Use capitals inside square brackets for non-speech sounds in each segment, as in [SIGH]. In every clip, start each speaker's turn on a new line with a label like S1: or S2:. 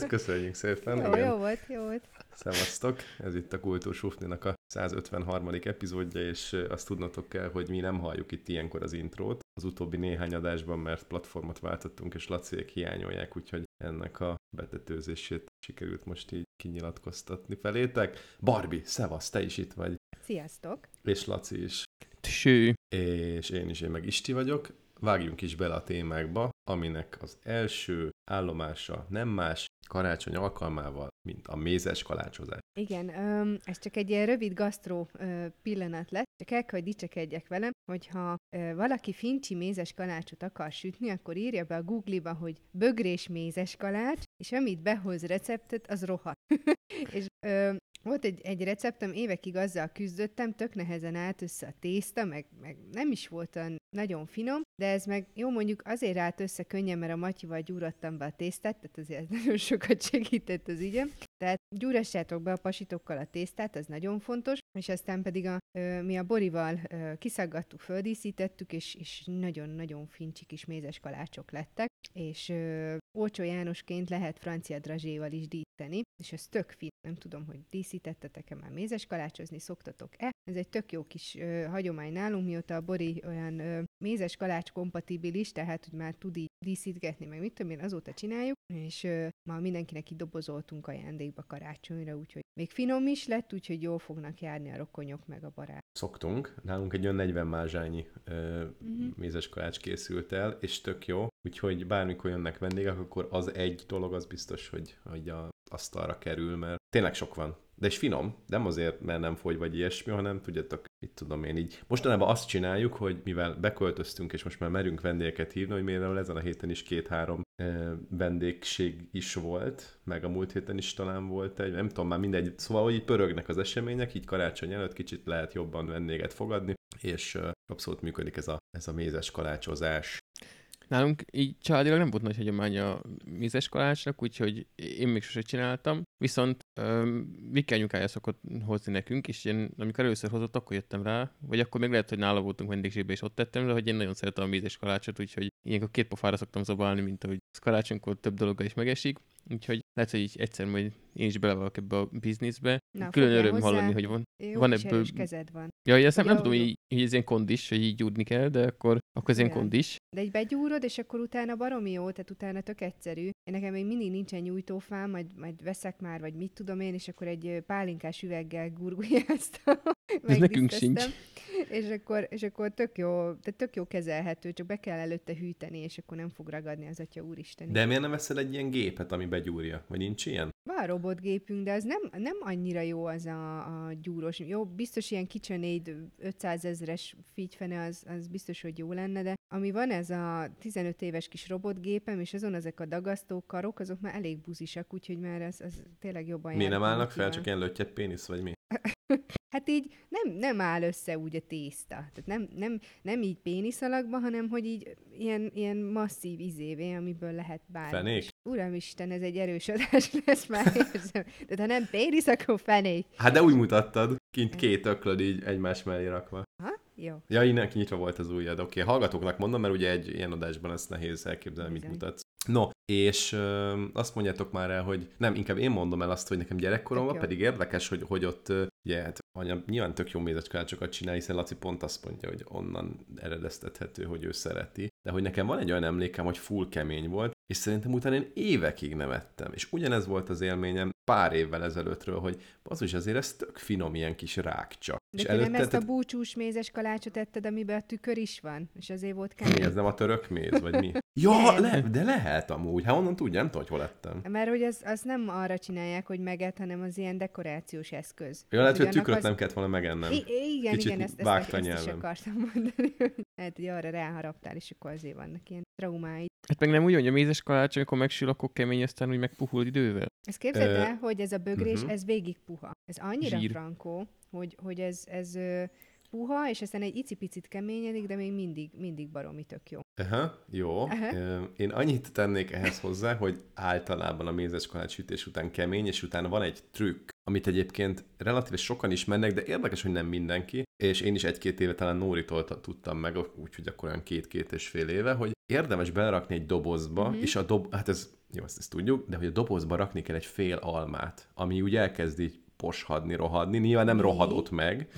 S1: Ezt köszönjük szépen.
S2: Jó,
S1: igen.
S2: jó volt, jó volt.
S1: Szevasztok! Ez itt a Kultúrsufninak a 153. epizódja, és azt tudnotok kell, hogy mi nem halljuk itt ilyenkor az intrót az utóbbi néhány adásban, mert platformot váltottunk, és Laciék hiányolják, úgyhogy ennek a betetőzését sikerült most így kinyilatkoztatni felétek. Barbie, szevasz, te is itt vagy,
S2: Sziasztok!
S1: és Laci is,
S3: Ső.
S1: és én is, én meg Isti vagyok. Vágjunk is bele a témákba, aminek az első állomása nem más, karácsony alkalmával, mint a mézes kalácsozás.
S2: Igen, ez csak egy ilyen rövid gasztró pillanat lett, csak el kell, hogy dicsekedjek velem, hogyha ö, valaki fincsi mézes kalácsot akar sütni, akkor írja be a Google-ba, hogy bögrés mézes kalács, és amit behoz receptet, az rohadt. [LAUGHS] és volt egy, egy receptem, évekig azzal küzdöttem, tök nehezen állt össze a tészta, meg, meg nem is volt olyan nagyon finom, de ez meg jó mondjuk azért állt össze könnyen, mert a Matyival gyúrottam be a tésztát, tehát azért ez [LAUGHS] nagyon sokat segített az ügyem. Tehát gyúrassátok be a pasitokkal a tésztát, ez nagyon fontos, és aztán pedig a, mi a borival ö, kiszaggattuk, földíszítettük, és, és nagyon-nagyon fincsi kis mézes kalácsok lettek, és ö, Jánosként lehet francia drazséval is díszíteni, és ez tök fin. Nem tudom, hogy díszítettetek-e már mézes kalácsozni, szoktatok-e. Ez egy tök jó kis ö, hagyomány nálunk, mióta a bori olyan ö, mézes kalács kompatibilis, tehát hogy már tud így díszítgetni, meg mit tudom én, azóta csináljuk, és ö, ma mindenkinek így dobozoltunk ajándékba karácsonyra, úgyhogy még finom is lett, úgyhogy jól fognak járni a rokonyok meg a barát.
S1: Szoktunk, nálunk egy olyan 40 mázsányi ö,
S2: Mhm.
S1: mézes kalács készült el, és tök jó, úgyhogy bármikor jönnek vendégek, akkor az egy dolog az biztos, hogy, hogy a asztalra kerül, mert tényleg sok van. De és finom, nem azért, mert nem fogy vagy ilyesmi, hanem tudjátok, itt tudom én így. Mostanában azt csináljuk, hogy mivel beköltöztünk, és most már merünk vendégeket hívni, hogy mivel ezen a héten is két-három eh, vendégség is volt, meg a múlt héten is talán volt egy, nem tudom már mindegy, szóval, hogy így pörögnek az események, így karácsony előtt kicsit lehet jobban vendéget fogadni, és eh, abszolút működik ez a, ez a mézes kalácsozás.
S3: Nálunk így családilag nem volt nagy hagyomány a mézes kalácsnak, úgyhogy én még sose csináltam. Viszont um, Viki anyukája szokott hozni nekünk, és én amikor először hozott, akkor jöttem rá, vagy akkor még lehet, hogy nála voltunk vendégségben, és ott tettem le, hogy én nagyon szeretem a mézes kalácsot, úgyhogy ilyenkor két pofára szoktam zabálni, mint ahogy karácsonykor több dologgal is megesik. Úgyhogy lehet, hogy így egyszer majd én is belevalok ebbe a bizniszbe.
S2: Na,
S3: Külön öröm
S2: hozzá.
S3: hallani, hogy van.
S2: Jó
S3: Van ebből-
S2: kezed van.
S3: Ja, hogy ezt nem, nem tudom, hogy, hogy ez ilyen kondis, hogy így gyúrni kell, de akkor, akkor ez ilyen kondis.
S2: De egy begyúrod, és akkor utána baromi jó, tehát utána tök egyszerű. Én nekem még mindig nincsen nyújtófám, majd, majd veszek már, vagy mit tudom én, és akkor egy pálinkás üveggel gurgulyáztam. [LAUGHS]
S3: Ez nekünk sincs.
S2: És akkor, és akkor tök jó, tehát tök jó kezelhető, csak be kell előtte hűteni, és akkor nem fog ragadni az atya úristen.
S1: De miért nem veszel egy ilyen gépet, ami begyúrja? Vagy nincs ilyen?
S2: Van robotgépünk, de az nem, nem annyira jó az a, a gyúrós. Jó, biztos ilyen KitchenAid 500 ezres figyfene, az, az biztos, hogy jó lenne, de ami van ez a 15 éves kis robotgépem, és azon ezek a dagasztó karok, azok már elég buzisak, úgyhogy már az, az tényleg jobban
S1: Miért nem állnak fel, csak ilyen löttyet pénisz, vagy mi?
S2: Hát így nem, nem áll össze úgy a tészta. Tehát nem, nem, nem így péniszalakba, hanem hogy így ilyen, ilyen masszív izévé, amiből lehet bármi.
S1: Fenék?
S2: is. Uramisten, ez egy erős adás lesz, már érzem. Tehát ha nem pénisz, akkor fenék.
S1: Hát de úgy mutattad, kint két öklöd így egymás mellé rakva.
S2: Ha? Jó.
S1: Ja, innen nyitva volt az ujjad. Oké, okay, hallgatóknak mondom, mert ugye egy ilyen adásban ezt nehéz elképzelni, mit
S2: Bizony.
S1: mutatsz. No, és ö, azt mondjátok már el, hogy nem, inkább én mondom el azt, hogy nekem gyerekkoromban pedig érdekes, hogy, hogy ott, ugye, hát anya nyilván tök jó mézeskalácsokat csinál, hiszen Laci pont azt mondja, hogy onnan eredeztethető, hogy ő szereti. De hogy nekem van egy olyan emlékem, hogy full kemény volt, és szerintem utána én évekig nem ettem. És ugyanez volt az élményem pár évvel ezelőttről, hogy bazus, azért ez tök finom ilyen kis rákcsa.
S2: De
S1: és
S2: te nem ezt a búcsús mézes kalácsot etted, amiben a tükör is van, és azért volt
S1: Mi,
S2: kemény.
S1: ez nem a török méz, vagy mi? [LAUGHS] Ja, le, de lehet amúgy. Hát onnan tudja, nem tudom, hogy hol ettem.
S2: Mert hogy az, az nem arra csinálják, hogy meget, hanem az ilyen dekorációs eszköz.
S1: Ja, lehet, hogy a tükröt
S2: az...
S1: nem kellett volna megennem.
S2: I- igen,
S1: Kicsit
S2: igen, ezt, ezt, ezt, ezt is akartam mondani. [LAUGHS] hogy Lehet, hogy arra ráharaptál, és akkor azért vannak ilyen traumáid.
S3: Hát meg nem úgy, hogy a mézes kalács, amikor megsül, akkor kemény, aztán úgy megpuhul idővel.
S2: Ezt képzeld el, hogy ez a bögrés,
S1: mhm.
S2: ez végig puha. Ez annyira
S3: Zsír.
S2: frankó, hogy, hogy ez, ez puha, és aztán egy icipicit keményedik, de még mindig, mindig baromi tök jó.
S1: Aha, jó.
S2: Aha.
S1: Én annyit tennék ehhez hozzá, hogy általában a mézes kalács sütés után kemény, és utána van egy trükk, amit egyébként relatíve sokan ismernek, de érdekes, hogy nem mindenki, és én is egy-két éve talán Nóritól ta- tudtam meg, úgyhogy akkor olyan két-két és fél éve, hogy érdemes belerakni egy dobozba,
S2: Mhm.
S1: uh-huh. és a dob... Hát ez, jó, ezt, ezt tudjuk, de hogy a dobozba rakni kell egy fél almát, ami úgy elkezd így poshadni, rohadni, nyilván nem rohadott meg,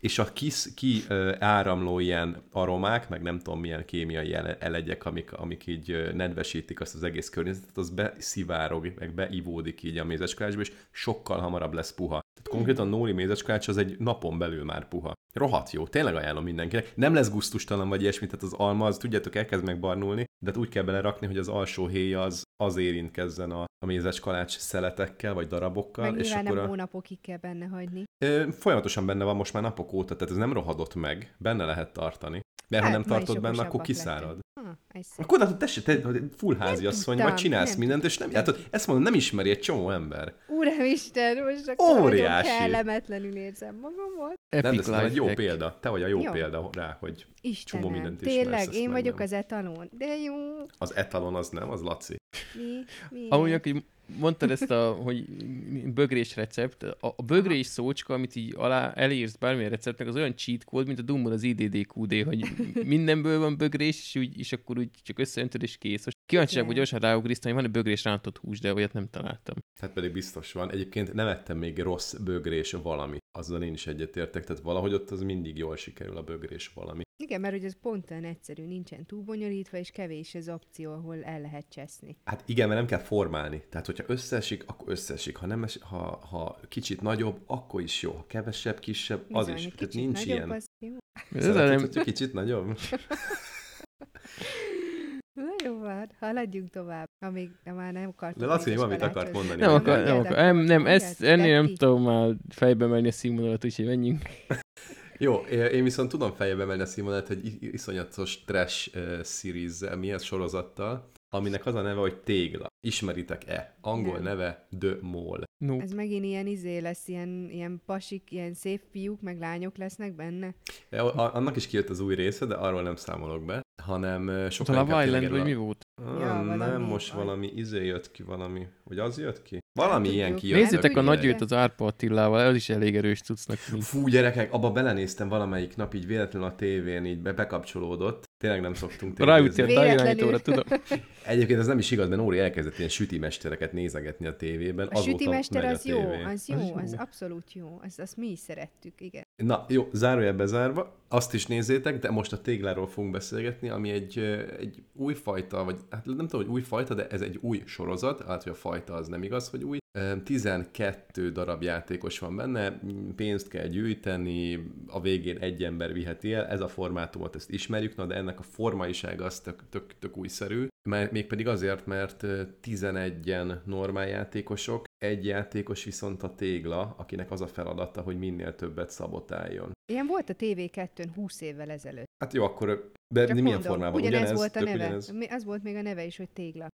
S1: és a kis, ki áramló ilyen aromák, meg nem tudom milyen kémiai ele- elegyek, amik, amik így nedvesítik azt az egész környezetet, az beszivárog, meg beivódik így a mézeskalácsba, és sokkal hamarabb lesz puha. Konkrétan Nóri mézeskalács az egy napon belül már puha. Rohadt jó, tényleg ajánlom mindenkinek. Nem lesz gusztustalan vagy ilyesmi, tehát az alma, az tudjátok, elkezd megbarnulni, de hát úgy kell belerakni, hogy az alsó héja az, az érintkezzen a, a mézes kalács szeletekkel, vagy darabokkal.
S2: Meg
S1: és akkor
S2: nem
S1: a...
S2: hónapokig kell benne hagyni.
S1: Ö, folyamatosan benne van most már napok óta, tehát ez nem rohadott meg, benne lehet tartani. Mert ha
S2: Hát,
S1: nem
S2: ma is
S1: tartod benne, akkor kiszárad.
S2: Ha, szép.
S1: Akkor hát tessék, te te full háziasszony, vagy csinálsz
S2: nem
S1: mindent, és nem játod. Ezt mondom, nem ismeri egy csomó ember.
S2: Uramisten, most akkor
S1: Óriási.
S2: Nagyon kellemetlenül érzem magamat.
S1: Nem, de egy jó példa. Te vagy a jó,
S2: Jó.
S1: példa rá, hogy
S2: Istenem,
S1: mindent ismersz,
S2: tényleg, én vagyok
S1: nem.
S2: az etalon. De jó.
S1: az etalon az nem, az Laci.
S2: Mi? Mi?
S3: Amúgy, aki mondtad ezt a, hogy bögrés recept, a, a bögrés szócska, amit így alá elírsz bármilyen receptnek, az olyan cheat code, mint a Doom-ban az IDDQD, hogy mindenből van bögrés, és, úgy, és akkor úgy csak összeöntöd és kész. Most kíváncsiak, hogy gyorsan ráugrisztam, hogy van-e bögrés rántott hús, de olyat nem találtam.
S1: Hát pedig biztos van. Egyébként nem ettem még rossz bögrés valami. Azzal én is egyetértek. Tehát valahogy ott az mindig jól sikerül a bögrés valami.
S2: Igen, mert hogy ez pont olyan egyszerű, nincsen túl bonyolítva, és kevés az opció, ahol el lehet cseszni.
S1: Hát igen, mert nem kell formálni. Tehát, hogyha összeesik, akkor összeesik. Ha, nem es, ha, ha kicsit nagyobb, akkor is jó. Ha kevesebb, kisebb, az
S2: Bizony,
S1: is.
S2: egy
S1: Tehát nincs ilyen.
S2: Az jó.
S3: Ez nem,
S1: hogyha kicsit nagyobb? [LAUGHS]
S2: Na jó, van, haladjunk tovább, amíg de már nem akartam.
S1: De Laci, valamit
S2: kalácsot.
S1: akart mondani.
S3: nem, akar, nem, akar, nem, nem ezt, ennél nem tudom már fejbe menni a színvonalat, úgyhogy menjünk. [LAUGHS]
S1: Jó, én viszont tudom fejbe emelni a színvonalat, hogy iszonyatos trash uh, series milyen sorozattal, aminek az a neve, hogy Tégla. Ismeritek-e? Angol
S2: Nem.
S1: neve The Mole.
S3: No.
S2: Ez megint ilyen izé lesz, ilyen, ilyen pasik, ilyen szép fiúk, meg lányok lesznek benne.
S1: E, a- Annak is kijött az új része, de arról nem számolok be, hanem sokkal
S3: a Island, vagy mi volt?
S1: Ah,
S2: Ja,
S1: nem,
S2: valami-
S1: most
S2: val-
S1: valami izé jött ki, valami, vagy az jött ki? Valami
S2: tudjuk.
S1: ilyen kijött.
S3: Nézzétek a
S2: tudjuk,
S3: nagy
S2: de-
S3: őt az Árpa Attilával, az is elég erős cuccnak.
S1: Fú, gyerekek, abba belenéztem valamelyik nap, így véletlenül a tévén, így be, bekapcsolódott. Tényleg nem szoktunk
S3: Ráüti a
S1: tévézni.
S3: távirányítóra, tudom.
S1: Egyébként ez nem is igaz, mert Nóri elkezdett ilyen sütimestereket nézegetni a tévében.
S2: A sütimester
S1: megy a
S2: az jó,
S1: tévé.
S2: az jó,
S3: Az
S2: az, abszolút jó. Az, azt mi is szerettük, igen.
S1: Na, jó, zárójel bezárva, azt is nézzétek, de most a tégláról fogunk beszélgetni, ami egy, egy új fajta, vagy hát nem tudom, hogy új fajta, de ez egy új sorozat, hát hogy a fajta az nem igaz, hogy új. Ö, 12 darab játékos van benne, pénzt kell gyűjteni, a végén egy ember viheti el, ez a formátumot, ezt ismerjük, na de ennek a formaisága az tök, tök, tök újszerű, mégpedig azért, mert ö, 11-en normál játékosok, egy játékos viszont a tégla, akinek az a feladata, hogy minél többet szabotáljon.
S2: Ilyen volt a TV2-n 20 évvel ezelőtt.
S1: Hát jó, akkor de
S2: Csak
S1: milyen
S2: mondom,
S1: formában?
S2: Ugyanez, volt a neve.
S1: Ugyanez?
S2: Mi- Az volt még a neve is, hogy tégla.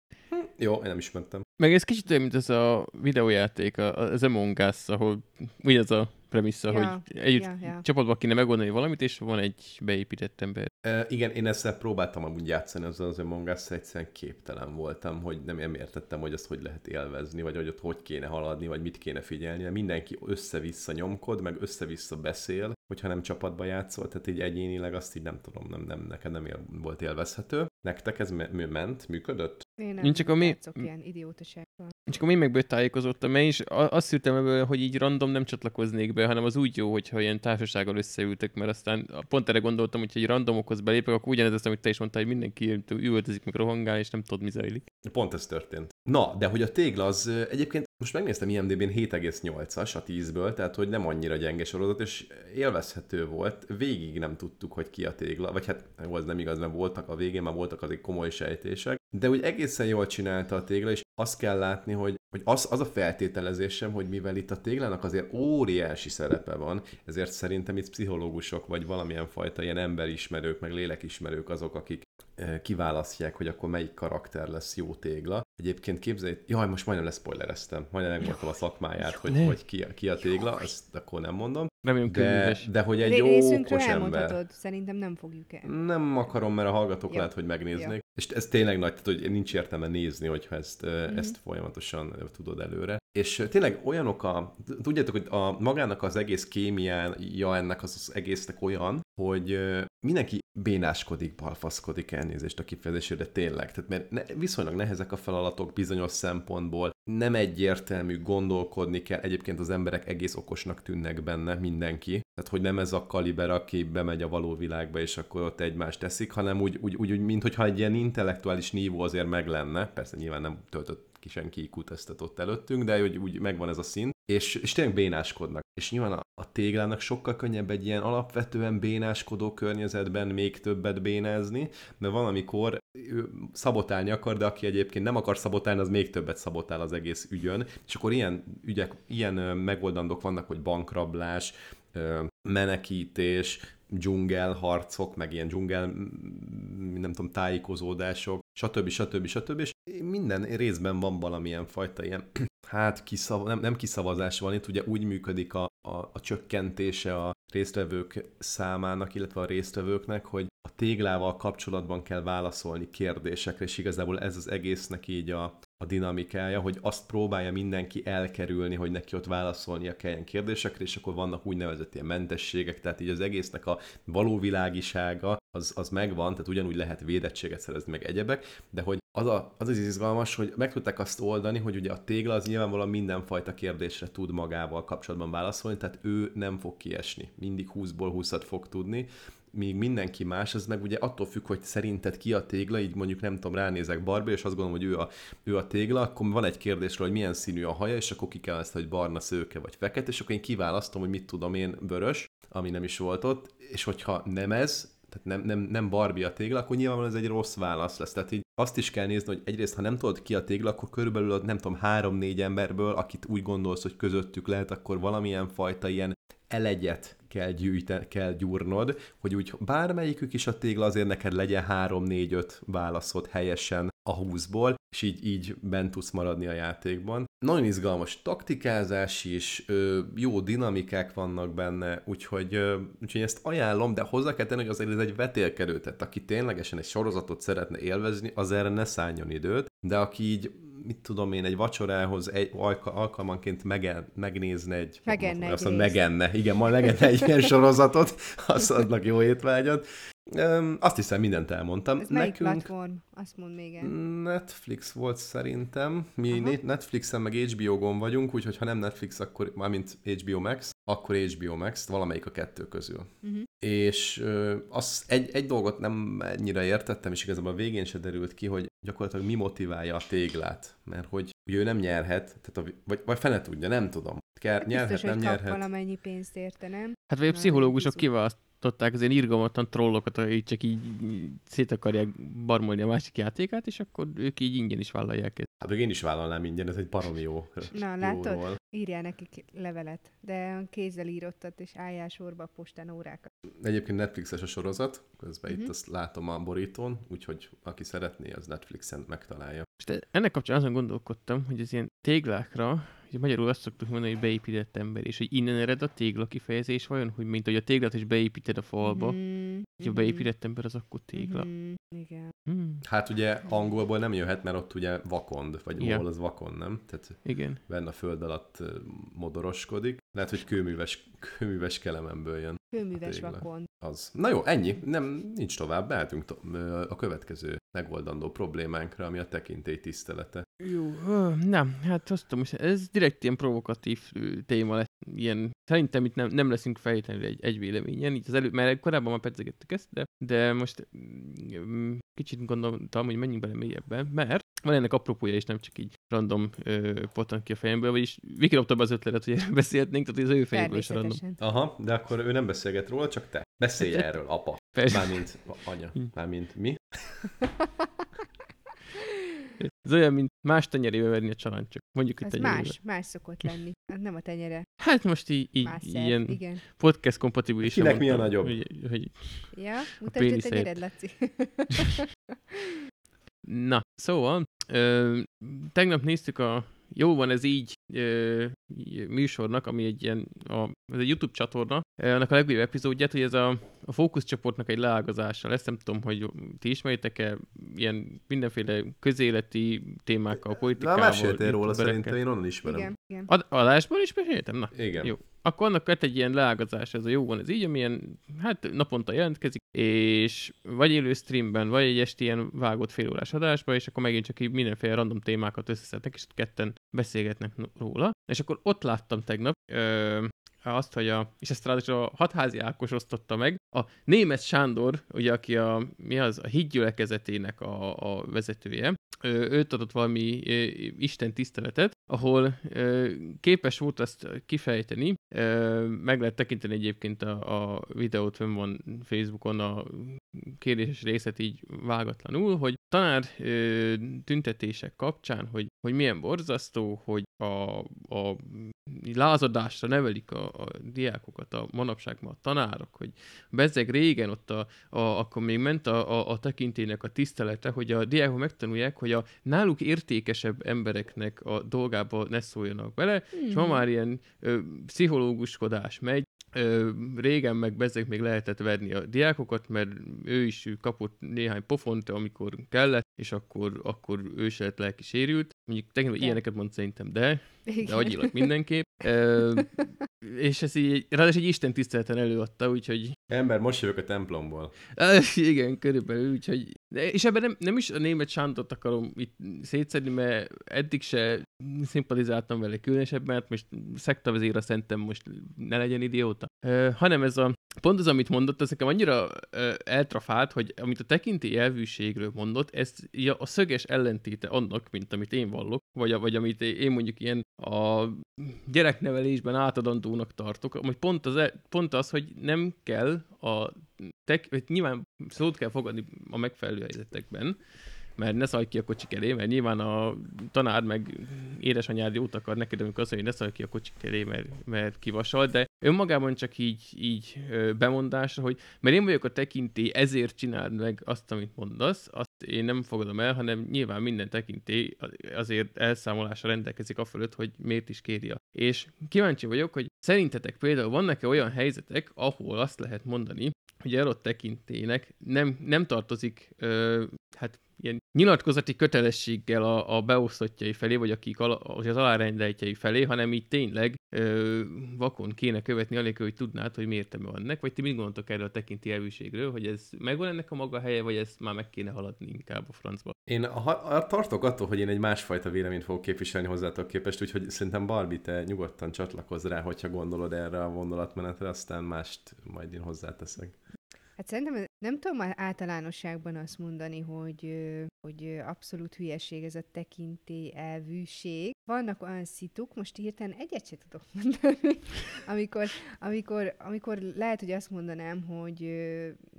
S1: Jó, én nem ismertem.
S3: Meg ez kicsit olyan, mint ez a videójáték, a- az Among Us, ahol ugyanaz a premissza,
S2: Ja,
S3: hogy együtt
S2: ja, ja.
S3: csapatban kéne megoldani valamit, és van egy beépített ember.
S1: E, igen, én ezzel próbáltam amúgy játszani, azzal az Among us egyszerűen képtelen voltam, hogy nem, nem értettem, hogy azt hogy lehet élvezni, vagy hogy ott hogy kéne haladni, vagy mit kéne figyelni, mert mindenki össze-vissza nyomkod, meg össze-vissza beszél, hogyha nem csapatba játszol, tehát így egyénileg azt így nem tudom, nem, nem nekem nem él, volt élvezhető. Nektek ez me- ment, működött?
S2: Én nem
S3: Nincs csak a mi-
S2: ilyen idiótasággal.
S3: És akkor én megből tájékozottam, én is a- azt szültem ebből, hogy így random nem csatlakoznék be, hanem az úgy jó, hogyha ilyen társasággal összeültek, mert aztán pont erre gondoltam, hogy egy randomokhoz belépek, akkor ugyanez az, amit te is mondtál, hogy mindenki üvöltözik, meg rohangál, és nem tudod, mi zajlik.
S1: Pont ez történt. Na, de hogy a tégla az egyébként, most megnéztem IMDb-n 7,8-as a 10-ből, tehát hogy nem annyira gyenge sorozat, és élvezhető volt. Végig nem tudtuk, hogy ki a tégla, vagy hát jó, nem igaz, mert voltak a végén, már voltak azért komoly sejtések, de úgy egészen jól csinálta a tégla, és azt kell látni, hogy, hogy az, az a feltételezésem, hogy mivel itt a téglának azért óriási szerepe van, ezért szerintem itt pszichológusok, vagy valamilyen fajta ilyen emberismerők, meg lélekismerők azok, akik eh, kiválasztják, hogy akkor melyik karakter lesz jó tégla. Egyébként képzelj, jaj, most majdnem leszpoilereztem, majdnem megmondtam a szakmáját, hogy,
S3: ne.
S1: hogy ki, ki a tégla, ezt akkor nem mondom.
S3: Remélem
S1: De, de hogy egy okos ember.
S2: elmondhatod, szerintem nem fogjuk el.
S1: Nem akarom, mert a hallgatók
S2: Jó.
S1: lehet, hogy megnéznék.
S2: Jó.
S1: És ez tényleg nagy, tehát hogy nincs értelme nézni, hogyha ezt,
S2: Mhm.
S1: mm-hmm. ezt folyamatosan tudod előre. És tényleg olyanok a, tudjátok, hogy a magának az egész kémiája ennek az, az egésznek olyan, hogy mindenki bénáskodik, balfaszkodik elnézést a kifejezésére tényleg. Tehát mert ne, viszonylag nehezek a feladatok bizonyos szempontból, nem egyértelmű, gondolkodni kell. Egyébként az emberek egész okosnak tűnnek benne, mindenki. Tehát, hogy nem ez a kaliber, aki bemegy a való világba, és akkor ott egymást teszik, hanem úgy, úgy, úgy, úgy mint hogyha egy ilyen intellektuális nívó azért meg lenne. Persze nyilván nem töltött senki IQ tesztet ott előttünk, de hogy úgy megvan ez a szint, és, és tényleg bénáskodnak. És nyilván a, a téglának sokkal könnyebb egy ilyen alapvetően bénáskodó környezetben még többet bénázni, mert van, amikor ő szabotálni akar, de aki egyébként nem akar szabotálni, az még többet szabotál az egész ügyön, és akkor ilyen ügyek, ilyen megoldandók vannak, hogy bankrablás, ö, menekítés, dzsungelharcok, meg ilyen dzsungel, mm, nem tudom, tájékozódások, stb. stb. stb. És minden részben van valamilyen fajta ilyen, [CLEARS THROAT] hát kiszav, nem, nem kiszavazás van itt, ugye úgy működik a, a, a csökkentése a résztvevők számának, illetve a résztvevőknek, hogy a téglával kapcsolatban kell válaszolni kérdésekre, és igazából ez az egésznek így a, a dinamikája, hogy azt próbálja mindenki elkerülni, hogy neki ott válaszolnia kelljen kérdésekre, és akkor vannak úgynevezett ilyen mentességek, tehát így az egésznek a való világisága az, az megvan, tehát ugyanúgy lehet védettséget szerezni, meg egyebek, de hogy az, a, az az izgalmas, hogy meg tudták azt oldani, hogy ugye a tégla az nyilvánvalóan mindenfajta kérdésre tud magával kapcsolatban válaszolni, tehát ő nem fog kiesni. Mindig 20-ból 20-at fog tudni, míg mindenki más, az meg ugye attól függ, hogy szerinted ki a tégla, így mondjuk nem tudom, ránézek Barbie, és azt gondolom, hogy ő a, ő a tégla, akkor van egy kérdésről, hogy milyen színű a haja, és akkor ki kell ezt, hogy barna, szőke vagy fekete, és akkor én kiválasztom, hogy mit tudom én, vörös, ami nem is volt ott, és hogyha nem ez, tehát nem, nem, nem Barbie a tégla, akkor nyilvánvalóan ez egy rossz válasz lesz. Tehát így azt is kell nézni, hogy egyrészt, ha nem tudod ki a tégla, akkor körülbelül nem tudom, három-négy emberből, akit úgy gondolsz, hogy közöttük lehet, akkor valamilyen fajta ilyen elegyet kell, gyűjte, kell gyúrnod, hogy úgy bármelyikük is a tégla, azért neked legyen 3-4-5 válaszod helyesen a 20-ból, és így, így bent tudsz maradni a játékban. Nagyon izgalmas taktikázás is, jó dinamikák vannak benne, úgyhogy, úgyhogy ezt ajánlom, de hozzá kell tenni, hogy azért ez egy vetélkedő, tehát aki ténylegesen egy sorozatot szeretne élvezni, az erre ne szálljon időt, de aki így mit tudom én, egy vacsorához egy alka, alkalmanként mege, megnézne egy...
S2: Megenne egy
S1: azt mondom, megenne, igen, ma megenne egy ilyen sorozatot, [LAUGHS] azt adnak jó étvágyat. Öm, azt hiszem, mindent elmondtam.
S2: Ez melyik platform? Azt mond még el.
S1: Netflix volt szerintem. Mi
S2: Aha.
S1: Netflixen meg HBO-gon vagyunk, úgyhogy ha nem Netflix, akkor mármint HBO Max, akkor HBO Max, valamelyik a kettő közül.
S2: Uh-huh.
S1: És ö, az egy, egy dolgot nem ennyire értettem, és igazából a végén se derült ki, hogy gyakorlatilag mi motiválja a téglát. Mert hogy ő nem nyerhet, tehát a, vagy, vagy fene tudja, nem tudom. Ker, nyerhet,
S2: Biztos,
S1: nem
S2: hogy kap
S1: nyerhet.
S2: valamennyi pénzt érte, nem?
S3: Hát vagy a pszichológusok kiválasztották az ilyen irgalmatlan trollokat, akik csak így szét akarják barmolni a másik játékát, és akkor ők így ingyen is vállalják ezt.
S1: Hát meg én is vállalnám ingyen, ez egy baromi jó.
S2: Na,
S1: jó
S2: látod?
S1: roll.
S2: Írjál nekik levelet, de kézzel írottat, és álljál sorba a postán órákat.
S1: Egyébként Netflixes a sorozat, közben
S2: Mhm.
S1: itt azt látom a borítón, úgyhogy aki szeretné, az Netflixen megtalálja.
S3: Most ennek kapcsán azon gondolkodtam, hogy az ilyen téglákra, ugye magyarul azt szoktuk mondani, hogy beépített ember, és hogy innen ered a tégla kifejezés vajon, hogy mint hogy a téglát is beépíted a falba,
S2: Mhm,
S3: ha beépített ember, az akkor tégla.
S2: mhm, Igen.
S3: Hmm.
S1: Hát ugye angolból nem jöhet, mert ott ugye vakond, vagy
S3: Igen.
S1: hol az vakond, nem? Tehát
S3: Igen.
S1: benne a föld alatt modoroskodik. Lehet, hogy kőműves, kőműves kelememből jön
S2: Kőműves
S1: tégla.
S2: vakon.
S1: az. Na jó, ennyi. Nem, nincs tovább. Beálltunk to- a következő megoldandó problémánkra, ami a tekintély tisztelete.
S3: Jó, ö, nem, hát hoztam most, ez direkt ilyen provokatív téma lesz, ilyen, szerintem itt nem, nem leszünk feltétlenül egy, egy véleményen, így az elő, mert korábban már pedzegettük ezt, de, de most mm, kicsit gondoltam, hogy menjünk bele mélyebben, mert van ennek apropója, és nem csak így random ö, pottan ki a fejemből, vagyis Viki dobta be az ötletet, hogy erről beszélhetnénk, tehát az ő fejéből is random.
S1: Aha, de akkor ő nem beszélget róla, csak te. Beszélj erről, apa. [LAUGHS]
S3: Persze.
S1: Mármint anya. Mármint mi? [LAUGHS] [LAUGHS]
S3: Ez olyan, mint más tenyerébe verni a csaláncsak. Mondjuk, hogy tenyerébe.
S2: más, más szokott lenni. Hát nem a tenyere,
S3: Hát most így, így ilyen
S2: Igen.
S3: podcast kompatibilis.
S1: Kinek mi a nagyobb?
S3: Hogy, hogy
S2: Ja, mutasd a
S3: pénisze
S2: tenyered, Laci. [LAUGHS]
S3: Na, szóval, ö, tegnap néztük a Jó van ez így ö, műsornak, ami egy ilyen, a, ez egy YouTube csatorna, annak a legújabb epizódját, hogy ez a, a fókuszcsoportnak egy leágazása lesz, nem tudom, hogy ti ismeritek-e ilyen mindenféle közéleti témákkal, politikával.
S1: Na, meséltél róla, szerintem én onnan ismerem.
S2: Igen, igen.
S3: Ad, adásból is meséltem? Na,
S1: Igen.
S3: Jó. Akkor annak lett egy ilyen leágazás, ez a jó van, ez így, amilyen, hát naponta jelentkezik, és vagy élő streamben, vagy egy esti ilyen vágott félórás adásban, és akkor megint csak így mindenféle random témákat összeszednek, és ketten beszélgetnek róla. És akkor ott láttam tegnap, ö, azt, hogy a, és ezt ráadásul a hatházi Ákos osztotta meg, a német Sándor, ugye, aki a, mi az, a hídgyülekezetének a, a vezetője, őt adott valami ö, Isten tiszteletet, ahol ö, képes volt azt kifejteni, ö, meg lehet tekinteni egyébként a, a videót, fönn van Facebookon a kérdéses részet így vágatlanul, hogy tanár ö, tüntetések kapcsán, hogy, hogy milyen borzasztó, hogy a, a lázadásra nevelik a, a diákokat a manapság ma a tanárok, hogy bezzeg régen ott a, a, akkor még ment a, a, a tekintének a tisztelete, hogy a diákok megtanulják, hogy a náluk értékesebb embereknek a dolgába ne szóljanak bele, mm. és ma már ilyen ö, pszichológuskodás megy, Ö, régen meg bezzeg még lehetett verni a diákokat, mert ő is kapott néhány pofont, amikor kellett, és akkor, akkor ő se lett lelki sérült. Mondjuk tegnap ilyeneket mond szerintem, de, de
S2: Igen.
S3: agyilag mindenképp. Ö, és ez így, ráadásul egy Isten tiszteleten előadta, úgyhogy
S1: Ember, most jövök a templomból.
S3: Igen, körülbelül, úgyhogy... de- És ebben nem, nem is a német Sándort akarom itt szétszedni, mert eddig se szimpatizáltam vele különösebben, hát most szektavezére szerintem most ne legyen idióta. Uh, hanem ez a, pont az, amit mondott, ez nekem annyira uh, eltrafált, hogy amit a tekinti elvűségről mondott, ez így a, szöges ellentéte annak, mint amit én vallok, vagy, vagy amit én mondjuk ilyen a gyereknevelésben átadandónak tartok, hogy pont az, e- pont az, hogy nem kell a tek, vagy nyilván szót kell fogadni a megfelelő helyzetekben, mert ne szalj ki a kocsik elé, mert nyilván a tanár meg édesanyád jót akar neked, amikor azt mondja, hogy ne szalj ki a kocsik elé, mert, mert kivasal, de önmagában csak így, így bemondásra, hogy mert én vagyok a tekintély, ezért csináld meg azt, amit mondasz, azt én nem fogadom el, hanem nyilván minden tekintély azért elszámolásra rendelkezik a fölött, hogy miért is kéri a. És kíváncsi vagyok, hogy szerintetek például vannak-e olyan helyzetek, ahol azt lehet mondani, hogy adott tekintélynek nem, nem tartozik, ö, hát ilyen nyilatkozati kötelességgel a, a beosztottjai felé, vagy akik ala, az alárendeltjei felé, hanem így tényleg ö, vakon kéne követni, anélkül, hogy tudnád, hogy miért van ennek, vagy ti mit gondoltok erről a tekinti elvűségről, hogy ez megvan ennek a maga helye, vagy ezt már meg kéne haladni inkább a francba?
S1: Én ha, ha, tartok attól, hogy én egy másfajta véleményt fogok képviselni hozzátok képest, úgyhogy szerintem Barbie, te nyugodtan csatlakozz rá, hogyha gondolod erre a vondulatmenetre, aztán mást majd én hozzáteszek.
S2: Hát szerintem nem tudom általánosságban azt mondani, hogy, hogy abszolút hülyeség ez a tekintély elvűség. Vannak olyan szituk, most hirtelen egyet se tudok [LAUGHS] mondani, amikor, amikor, amikor lehet, hogy azt mondanám, hogy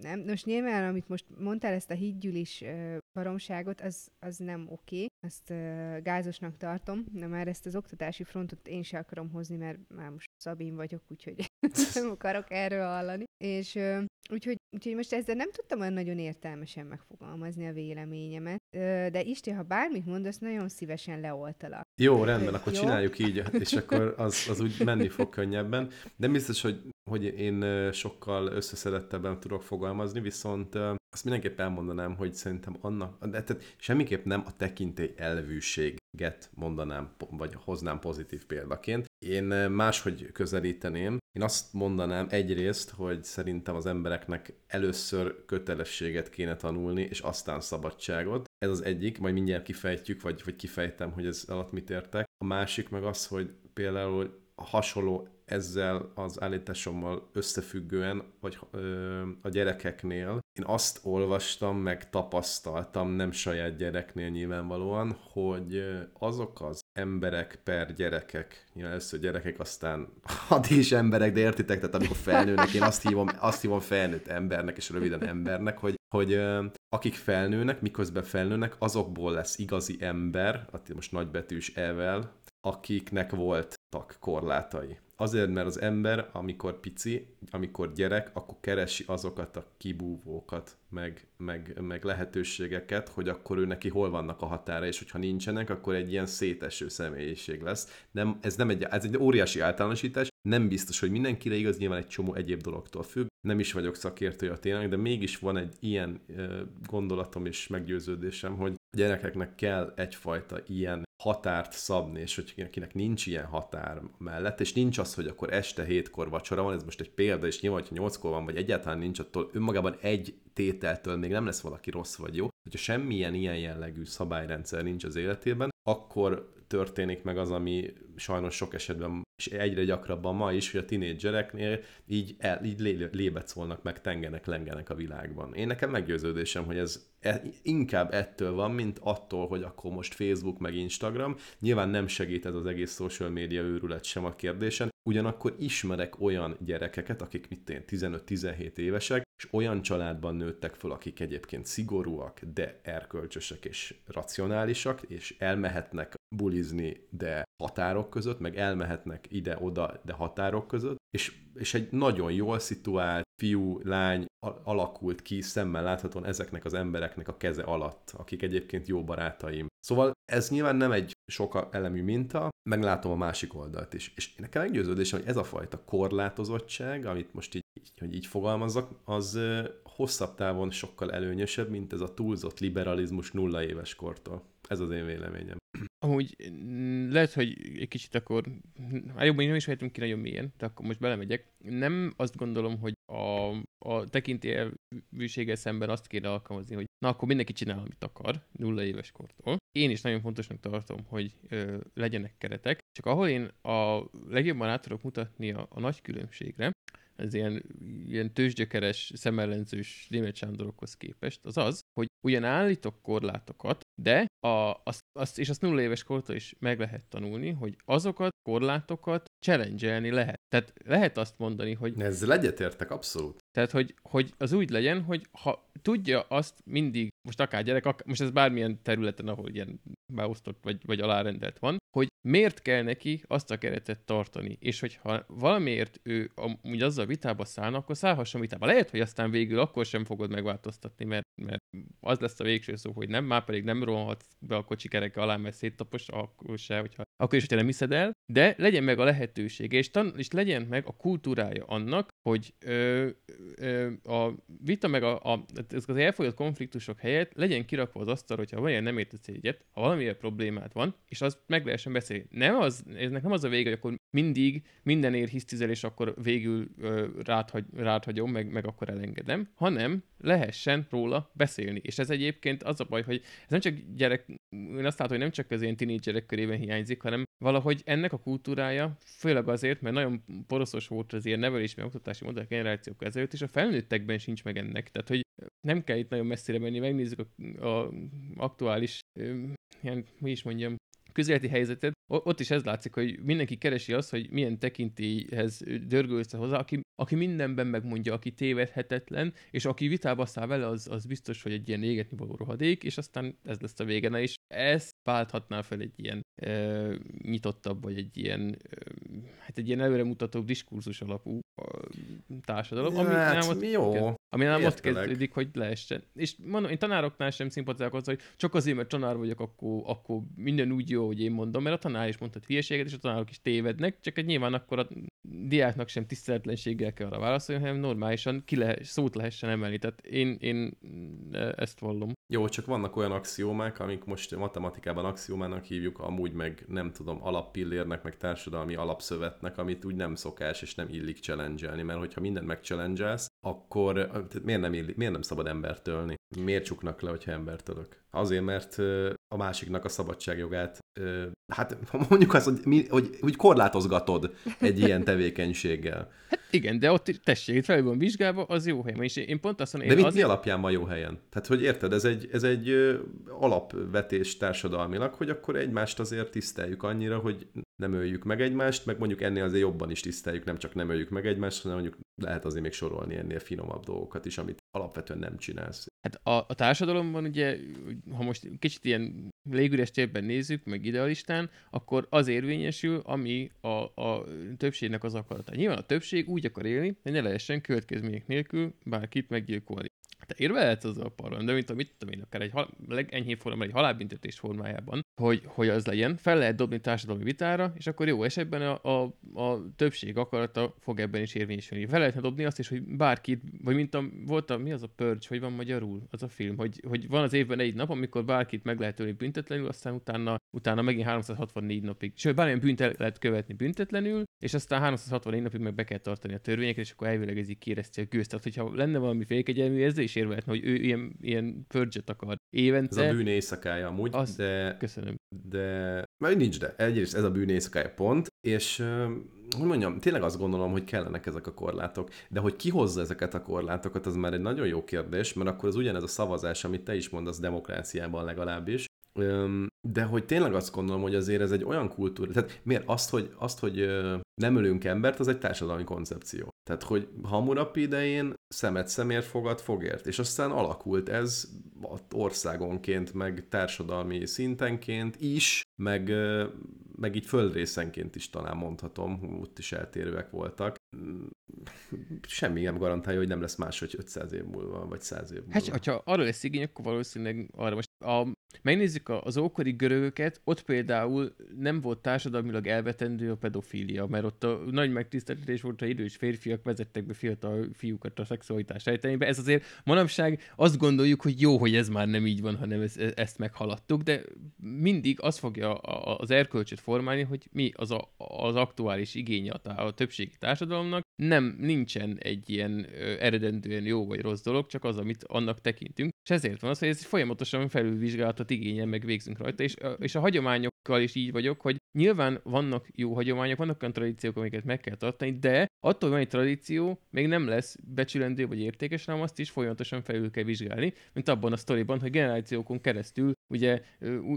S2: nem, most nyilván, amit most mondtál, ezt a hídgyűlis baromságot, az, az nem oké, azt ö, gázosnak tartom, de már ezt az oktatási frontot én se akarom hozni, mert már most Szabin vagyok, úgyhogy [LAUGHS] nem akarok erről hallani. És ö, Úgyhogy, úgyhogy most ezzel nem tudtam olyan nagyon értelmesen megfogalmazni a véleményemet, Ö, de Isti, ha bármit mondasz, nagyon szívesen leoltalak.
S1: Jó, rendben, akkor
S2: Jó.
S1: csináljuk így, és akkor az, az úgy menni fog könnyebben. De biztos, hogy, hogy én sokkal összeszedettebben tudok fogalmazni, viszont azt mindenképp elmondanám, hogy szerintem annak, de tehát semmiképp nem a tekintély elvűséget mondanám, vagy hoznám pozitív példaként. Én máshogy közelíteném. Én azt mondanám egyrészt, hogy szerintem az embereknek először kötelességet kéne tanulni, és aztán szabadságot. Ez az egyik, majd mindjárt kifejtjük, vagy, vagy kifejtem, hogy ez alatt mit értek. A másik meg az, hogy például hasonló ezzel az állításommal összefüggően, vagy ö, a gyerekeknél, én azt olvastam, meg tapasztaltam, nem saját gyereknél nyilvánvalóan, hogy azok az emberek per gyerekek, nyilván először gyerekek, aztán [LAUGHS] addig is emberek, de értitek, tehát amikor felnőnek, én azt hívom, azt hívom felnőtt embernek, és röviden embernek, hogy, hogy akik felnőnek, miközben felnőnek, azokból lesz igazi ember, most nagybetűs evel, akiknek voltak korlátai. Azért, mert az ember, amikor pici, amikor gyerek, akkor keresi azokat a kibúvókat, meg, meg, meg lehetőségeket, hogy akkor ő neki hol vannak a határa, és hogyha nincsenek, akkor egy ilyen széteső személyiség lesz. Nem, ez nem egy, ez egy óriási általánosítás, nem biztos, hogy mindenkire igaz, nyilván egy csomó egyéb dologtól függ. Nem is vagyok szakértője a tényleg, de mégis van egy ilyen gondolatom és meggyőződésem, hogy gyerekeknek kell egyfajta ilyen határt szabni, és hogy akinek nincs ilyen határ mellett, és nincs az, hogy akkor este hétkor vacsora van, ez most egy példa, és nyilván, hogyha nyolckor van, vagy egyáltalán nincs, attól önmagában egy tételtől még nem lesz valaki rossz vagy jó. Hogyha semmilyen ilyen jellegű szabályrendszer nincs az életében, akkor történik meg az, ami sajnos sok esetben, és egyre gyakrabban ma is, hogy a tinédzsereknél így, el, így lé, meg, tengenek, lengenek a világban. Én nekem meggyőződésem, hogy ez e, inkább ettől van, mint attól, hogy akkor most Facebook meg Instagram. Nyilván nem segít ez az egész social media őrület sem a kérdésen, ugyanakkor ismerek olyan gyerekeket, akik mit 15-17 évesek, és olyan családban nőttek föl, akik egyébként szigorúak, de erkölcsösek és racionálisak, és elmehetnek bulizni, de határok között, meg elmehetnek ide-oda, de határok között, és, és egy nagyon jól szituált fiú, lány alakult ki szemmel láthatóan ezeknek az embereknek a keze alatt, akik egyébként jó barátaim. Szóval ez nyilván nem egy sok elemű minta, meglátom a másik oldalt is. És nekem meggyőződésem, hogy ez a fajta korlátozottság, amit most így, hogy így fogalmazzak, az hosszabb távon sokkal előnyösebb, mint ez a túlzott liberalizmus nulla éves kortól. Ez az én véleményem.
S3: Amúgy lehet, hogy egy kicsit akkor, hát jobban nem is vehetünk ki nagyon mélyen, de akkor most belemegyek. Nem azt gondolom, hogy a, a tekintélyelvűséggel szemben azt kéne alkalmazni, hogy na akkor mindenki csinál, amit akar, nulla éves kortól. Én is nagyon fontosnak tartom, hogy ö, legyenek keretek, csak ahol én a legjobban át tudok mutatni a, a nagy különbségre, ez ilyen, ilyen tőzsgyökeres, szemellenzős német Sándorokhoz képest, az az, hogy ugyan állítok korlátokat, de a, azt, azt, és azt nulla éves kortól is meg lehet tanulni, hogy azokat korlátokat challenge lehet. Tehát lehet azt mondani, hogy...
S1: Ezzel egyetértek, abszolút.
S3: Tehát, hogy, hogy az úgy legyen, hogy ha tudja azt mindig, most akár gyerek, akár, most ez bármilyen területen, ahol ilyen beosztott vagy, vagy alárendelt van, hogy miért kell neki azt a keretet tartani, és hogyha valamiért ő amúgy azzal vitába szállna, akkor szállhasson vitába. Lehet, hogy aztán végül akkor sem fogod megváltoztatni, mert, mert az lesz a végső szó, hogy nem, már pedig nem rohanhatsz be a kocsi kereke alá, mert széttapos, akkor se, hogyha, akkor is, hogyha nem hiszed el, de legyen meg a lehetősége, és, tan- és legyen meg a kultúrája annak, hogy ö, ö, a vita meg a, a, az elfogyott konfliktusok helyett legyen kirakva az asztal, hogyha van ilyen nem értesz egyet, ha valamilyen problémát van, és az meg lehessen beszélni. Nem az, eznek nem az a vége, hogy akkor mindig mindenért hisztizel, és akkor végül ö, ráthagy, ráthagyom, meg, meg akkor elengedem, hanem lehessen róla beszélni. És ez egyébként az a baj, hogy ez nem csak gyerek, én azt látom, hogy nem csak az én tínédzserek körében hiányzik, hanem valahogy ennek a kultúrája, főleg azért, mert nagyon poroszos volt az ilyen nevelési, meg oktatási modell generációk ezelőtt, és a felnőttekben sincs meg ennek. Tehát, hogy nem kell itt nagyon messzire menni, megnézzük a, a aktuális, ilyen, mi is mondjam, közéleti helyzetet, ott is ez látszik, hogy mindenki keresi azt, hogy milyen tekintélyhez dörgő össze hozzá, aki, aki mindenben megmondja, aki tévedhetetlen, és aki vitába száll vele, az, az biztos, hogy egy ilyen égetni való rohadék, és aztán ez lesz a vége. Na, és ez válthatná fel egy ilyen e, nyitottabb, vagy egy ilyen, e, hát egy ilyen előremutatóbb diskurzus alapú társadalom, ami
S1: hát, nem ott, jó.
S3: Ami nem ott kezdődik, hogy lehessen. És mondom, én tanároknál sem szimpatizálok azzal, hogy csak azért, mert tanár vagyok, akkor, akkor minden úgy jó, hogy én mondom, mert a tanár is mondhat hülyeséget, és a tanárok is tévednek, csak egy nyilván akkor a diáknak sem tiszteletlenséggel kell arra válaszolni, hanem normálisan ki lehet, szót lehessen emelni. Tehát én, én ezt vallom.
S1: Jó, csak vannak olyan axiómák, amik most matematikában axiómának hívjuk, amúgy meg nem tudom, alappillérnek, meg társadalmi alapszövetnek, amit úgy nem szokás és nem illik challenge mert hogyha mindent megchallenge akkor miért nem, illik, miért nem szabad embert ölni? Miért csuknak le, hogyha embert ölök? Azért, mert a másiknak a szabadságjogát, hát [LAUGHS] mondjuk azt, hogy, mi, hogy, hogy korlátozgatod egy ilyen tevékenységgel.
S3: Hát igen, de ott tessék, itt fel van vizsgálva, az jó helyen. És én pont azt mondom,
S1: De mit,
S3: azért...
S1: mi alapján van jó helyen? Tehát, hogy érted, ez egy, ez egy alapvetés társadalmilag, hogy akkor egymást azért tiszteljük annyira, hogy nem öljük meg egymást, meg mondjuk ennél azért jobban is tiszteljük, nem csak nem öljük meg egymást, hanem mondjuk lehet azért még sorolni ennél finomabb dolgokat is, amit alapvetően nem csinálsz.
S3: Hát a, a társadalomban ugye, ha most kicsit ilyen légüres térben nézzük, meg idealistán, akkor az érvényesül, ami a, a többségnek az akarata. Nyilván a többség úgy akar élni, hogy ne lehessen következmények nélkül bárkit meggyilkolni. Te érvehetsz azzal a parlament, de mint a, mit tudom én, akár egy hal- legenyhébb formában, egy halálbüntetés formájában, hogy, hogy az legyen, fel lehet dobni társadalmi vitára, és akkor jó esetben a, a, a többség akarata fog ebben is érvényesülni. Fel lehetne dobni azt is, hogy bárkit, vagy mint a, volt a, mi az a Purge, hogy van magyarul az a film, hogy, hogy van az évben egy nap, amikor bárkit meg lehet ölni büntetlenül, aztán utána, utána megint 364 napig. Sőt, bármilyen bűnt lehet követni büntetlenül, és aztán 364 napig meg be kell tartani a törvényeket, és akkor elvileg ez így kérezti a gőzt. Tehát, hogyha lenne valami fékegyelmű, ezzel is érvehetne, hogy ő ilyen, ilyen purge akar évente.
S1: Ez a bűn éjszakája amúgy,
S3: Az-
S1: de,
S3: Köszönöm.
S1: De majd nincs de. Egyrészt ez a bűn pont, és hogy mondjam, tényleg azt gondolom, hogy kellenek ezek a korlátok. De hogy ki hozza ezeket a korlátokat, az már egy nagyon jó kérdés, mert akkor az ugyanez a szavazás, amit te is mondasz demokráciában legalábbis, de hogy tényleg azt gondolom, hogy azért ez egy olyan kultúra, tehát miért azt, hogy, azt, hogy nem ölünk embert, az egy társadalmi koncepció. Tehát, hogy Hammurapi idején szemet szemért, fogad fogért, és aztán alakult ez országonként, meg társadalmi szintenként is, meg, meg így földrészenként is talán mondhatom, ott is eltérőek voltak. Mm, Semmi nem garantálja, hogy nem lesz máshogy 500 év múlva, vagy 100 év múlva.
S3: Hát, hogyha arra lesz igény, akkor valószínűleg arra most a, megnézzük az ókori görögöket, ott például nem volt társadalmilag elvetendő a pedofília, mert ott a nagy megtiszteltetés volt, ha idős férfiak vezettek be fiatal fiúkat a szexualitás rejtelmébe. Ez azért manapság azt gondoljuk, hogy jó, hogy ez már nem így van, hanem ez, ezt meghaladtuk, de mindig az fogja az erkölcsöt formálni, hogy mi az a, az aktuális igénye a, a többségi társadalomnak. Nem, nincsen egy ilyen eredendően jó vagy rossz dolog, csak az, amit annak tekintünk. És ezért van az, hogy ez folyamatosan felülvizsgálatot igényel, meg végzünk rajta, és, és a hagyományokkal is így vagyok, hogy nyilván vannak jó hagyományok, vannak olyan tradíciók, amiket meg kell tartani, de attól, hogy van egy tradíció, még nem lesz becsülendő vagy értékes, hanem azt is folyamatosan felül kell vizsgálni, mint abban a sztoriban, hogy generációkon keresztül ugye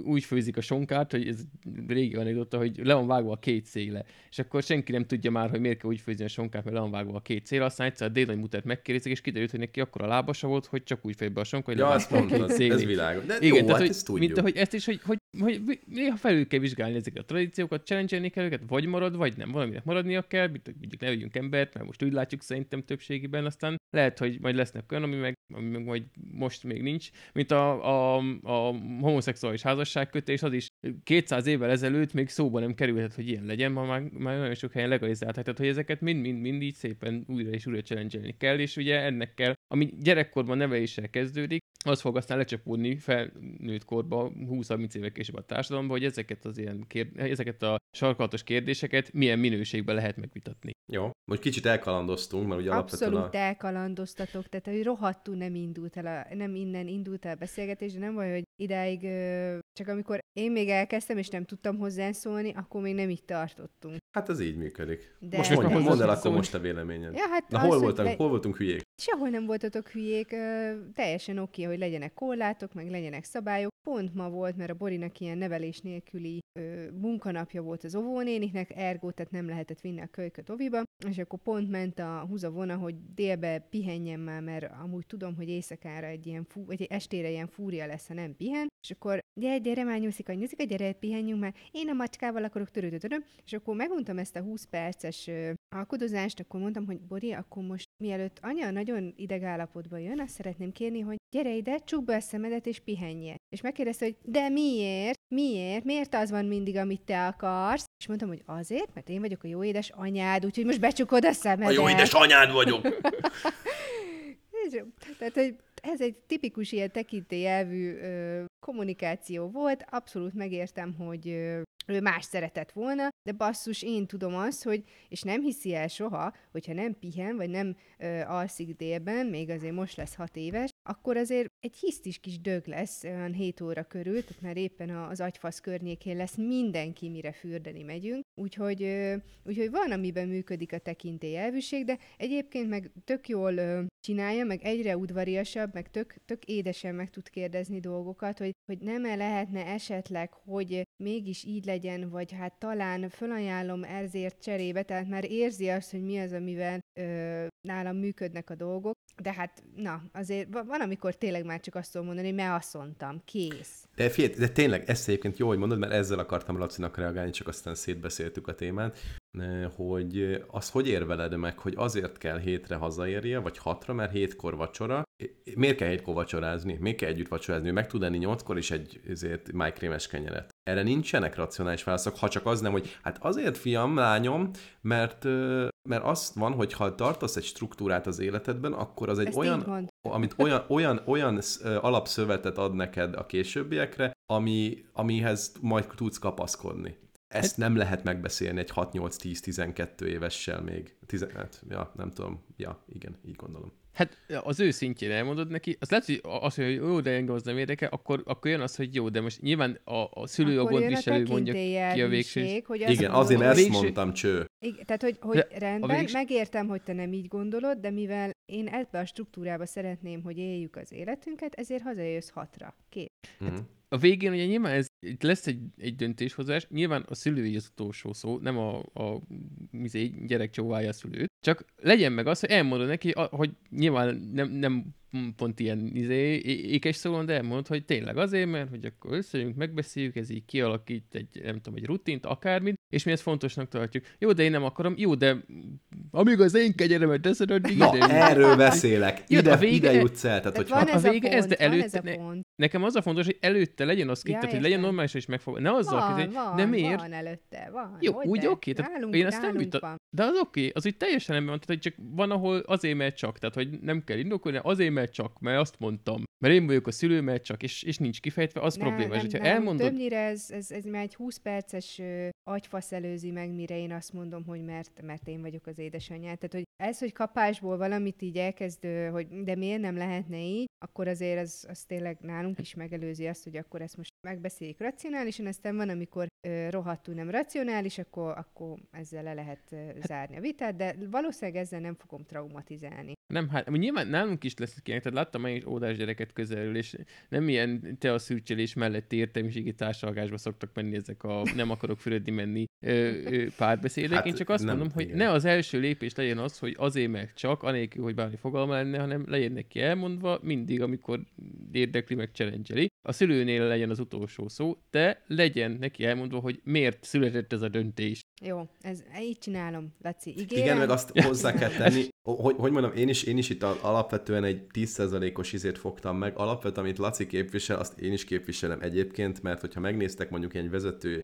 S3: úgy főzik a sonkát, hogy ez régi anekdota, hogy le van vágva a két széle, és akkor senki nem tudja már, hogy miért kell úgy főzni a sonkát, mert le van vágva a két széle, aztán egyszer a dél mutat megkérdezik, és kiderült, hogy neki akkor a lábasa volt, hogy csak úgy fél be a sonka, hogy
S1: Ja, azt mondtad, ez világos. De
S3: Igen,
S1: jó,
S3: tehát,
S1: hát
S3: hogy,
S1: ezt tudjuk.
S3: mint ahogy ezt is, hogy, hogy, hogy néha felül kell vizsgálni ezeket a tradíciókat, challenge kell őket, vagy marad, vagy nem. Valaminek maradnia kell, hogy mondjuk ne vegyünk embert, mert most úgy látjuk szerintem többségében, aztán lehet, hogy majd lesznek olyan, ami meg, ami meg majd most még nincs, mint a, a, a homoszexuális házasságkötés, az is 200 évvel ezelőtt még szóba nem kerülhet, hogy ilyen legyen, ma már, már nagyon sok helyen legalizálták, tehát hogy ezeket mind-mind-mind így szépen újra és újra challenge kell, és ugye ennek kell, ami gyerekkorban neveléssel kezdődik, az fog aztán lecsapódni felnőtt korba, 20-30 évek később a társadalomba, hogy ezeket az ilyen kérd- ezeket a sarkalatos kérdéseket milyen minőségben lehet megvitatni.
S1: Jó, most kicsit elkalandoztunk, mert ugye alapvetően
S2: Abszolút
S1: a...
S2: elkalandoztatok, tehát hogy rohadtul nem indult el, a, nem innen indult el a beszélgetés, de nem baj, hogy idáig csak amikor én még elkezdtem, és nem tudtam hozzászólni, akkor még nem így tartottunk.
S1: Hát ez így működik.
S2: De
S1: most
S3: Most
S1: mondj, mondd el akkor most a véleményed.
S2: Ja, hát
S1: Na
S2: az,
S1: hol voltunk,
S2: le-
S1: hol voltunk hülyék?
S2: Sehol nem voltatok hülyék, ö, teljesen oké, hogy legyenek korlátok, meg legyenek szabályok. Pont ma volt, mert a Borinak ilyen nevelés nélküli ö, munkanapja volt az óvónéniknek, ergo, tehát nem lehetett vinni a kölyköt oviba, és akkor pont ment a húzavona, hogy délbe pihenjen már, mert amúgy tudom, hogy éjszakára egy ilyen, fú, vagy estére ilyen fúria lesz, ha nem pihen, és akkor gyere, gyere már nyúszik, nyúszik, gyere, pihenjünk már, én a macskával akarok törődödödöm, és akkor megmondtam ezt a 20 perces ö, akkor mondtam, hogy Bori, akkor most mielőtt anya nagyon idegállapotban jön, azt szeretném kérni, hogy gyere ide, csukd be a szemedet és pihenjél. És megkérdezte, hogy de miért? Miért? Miért az van mindig, amit te akarsz? És mondtam, hogy azért, mert én vagyok a jó édes anyád, úgyhogy most becsukod a szemedet.
S1: anyád vagyok! [LAUGHS]
S2: Tehát, hogy ez egy tipikus ilyen tekintélyelvű kommunikáció volt, abszolút megértem, hogy ő más szeretett volna, de basszus, én tudom azt, hogy, és nem hiszi el soha, hogyha nem pihen, vagy nem ö, alszik délben, még azért most lesz hat éves, akkor azért egy hisztis kis dög lesz olyan 7 óra körül, tehát már éppen az agyfasz környékén lesz mindenki, mire fürdeni megyünk, úgyhogy, úgyhogy van, amiben működik a tekintélyelvűség, de egyébként meg tök jól csinálja, meg egyre udvariasabb, meg tök, tök édesen meg tud kérdezni dolgokat, hogy, hogy nem-e lehetne esetleg, hogy mégis így legyen, vagy hát talán fölajánlom ezért cserébe, tehát már érzi azt, hogy mi az, amivel ö, nálam működnek a dolgok, de hát, na, azért van, amikor tényleg már csak azt tudom mondani, hogy me azt mondtam, kész.
S1: De figyelj, de tényleg ezt egyébként jó, hogy mondod, mert ezzel akartam Lacinak reagálni, csak aztán szétbeszéltük a témát, hogy az hogy érveled meg, hogy azért kell hétre hazaérje, vagy hatra, mert hétkor vacsora. Miért kell hétkor vacsorázni? Miért kell együtt vacsorázni? Meg tud enni nyolckor is egy ezért májkrémes kenyeret. Erre nincsenek racionális válaszok, ha csak az nem, hogy hát azért fiam, lányom, mert, mert azt van, hogy ha tartasz egy struktúrát az életedben, akkor az egy
S2: Ezt
S1: olyan, amit olyan, olyan, olyan alapszövetet ad neked a későbbiekre, ami, amihez majd tudsz kapaszkodni. Ezt hát- nem lehet megbeszélni egy 6-8-10-12 évessel még. 10, hát, ja, nem tudom. Ja, igen, így gondolom.
S3: Hát az ő szintjén elmondod neki, az lehet, hogy az, hogy jó, de engem az nem érdekel, akkor, akkor jön az, hogy jó, de most nyilván a, a szülő a gondviselő mondja ki a végső.
S2: Hogy
S1: azt Igen, azért ezt mondtam, cső.
S2: Igen, tehát, hogy, hogy rendben, végső... megértem, hogy te nem így gondolod, de mivel én ebbe a struktúrába szeretném, hogy éljük az életünket, ezért hazajössz hatra. Két.
S3: Mm-hmm. Hát, a végén ugye nyilván ez, itt lesz egy, egy döntéshozás, nyilván a szülői az utolsó szó, nem a, a mizé, gyerek csóválja a szülőt, csak legyen meg az, hogy elmondod neki, hogy nyilván nem, nem pont ilyen izé, ékes szólon, de elmondod, hogy tényleg azért, mert hogy akkor összejönk, megbeszéljük, ez így kialakít egy, nem tudom, egy rutint, akármit, és mi ezt fontosnak tartjuk. Jó, de én nem akarom, jó, de amíg az én kegyeremet teszed, addig
S1: Na, ide erről beszélek. Ide, a vége, ide jutsz el. Tehát,
S2: hogy van ez
S3: a vége,
S2: pont,
S3: ez, de előtte, ez ne, nekem az a fontos, hogy előtte legyen az ja, hogy legyen normális és megfog. Ne azzal
S2: van, kezdeni, van, de miért? Van előtte, van.
S3: Jó, úgy oké, okay, tehát én ezt nem vita, de az oké, az úgy teljesen nem van, tehát hogy csak van, ahol azért, mert csak, tehát hogy nem kell indokolni, azért, mert csak, mert azt mondtam. Mert én vagyok a szülő, mert csak, és, és nincs kifejtve, az nem, probléma. Nem, és, nem, elmondod...
S2: Többnyire ez, ez, ez már egy 20 perces ö, agyfasz előzi meg, mire én azt mondom, hogy mert, mert én vagyok az édesanyja. Tehát, hogy ez, hogy kapásból valamit így elkezd, hogy de miért nem lehetne így, akkor azért az, az tényleg nálunk is megelőzi azt, hogy akkor ezt most megbeszéljük racionálisan, aztán van, amikor ö, rohadtul nem racionális, akkor, akkor ezzel le lehet ö, zárni a vitát, de valószínűleg ezzel nem fogom traumatizálni.
S3: Nem, hát nyilván nálunk is lesz ilyen, tehát láttam én is ódás gyereket közelül, és nem ilyen te a szürcselés mellett értelmiségi társalgásba szoktak menni ezek a nem akarok fürödni menni ö, ö, párbeszédek. Hát, én csak azt nem, mondom, hogy igen. ne az első lépés legyen az, hogy azért meg csak, anélkül, hogy bármi fogalma lenne, hanem legyen neki elmondva mindig, amikor érdekli, meg challenge A szülőnél legyen az utolsó szó, de legyen neki elmondva, hogy miért született ez a döntés.
S2: Jó, ez, így csinálom, Laci. Ígérem.
S1: Igen, meg azt hozzá kell tenni, [LAUGHS] hogy, hogy mondom, én is, én is itt alapvetően egy 10%-os izét fogtam meg. Alapvetően, amit Laci képvisel, azt én is képviselem egyébként, mert hogyha megnéztek mondjuk egy vezető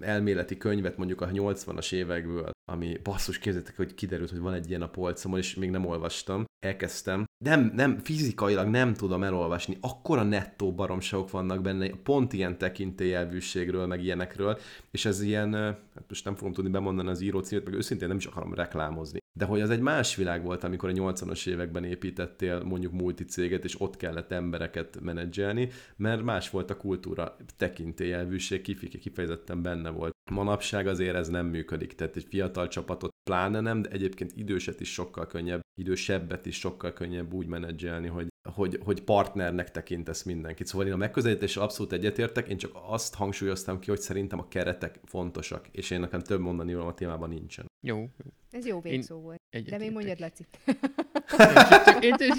S1: elméleti könyvet mondjuk a 80-as évekből, ami basszus, képzeljétek, hogy kiderült, hogy van egy ilyen a polcomon, és még nem olvastam. Elkezdtem. Nem, nem, fizikailag nem tudom elolvasni. Akkora nettó baromságok vannak benne, pont ilyen tekintélyelvűségről, meg ilyenekről, és ez ilyen, hát most nem fogom tudni bemondani az író címet, meg őszintén nem is akarom reklámozni. De hogy az egy más világ volt, amikor a 80-as években építettél mondjuk multicéget, és ott kellett embereket menedzselni, mert más volt a kultúra, tekintélyelvűség kifejezetten benne volt. Manapság azért ez nem működik, tehát egy fiatal csapatot pláne nem, de egyébként időset is sokkal könnyebb, idősebbet is sokkal könnyebb úgy menedzselni, hogy, hogy, hogy partnernek tekintesz mindenkit. Szóval én a megközelítéssel abszolút egyetértek, én csak azt hangsúlyoztam ki, hogy szerintem a keretek fontosak, és én nekem több mondani a témában nincsen.
S3: Jó.
S2: Ez jó végszó én volt. De még mondjad, Laci.
S3: én, én,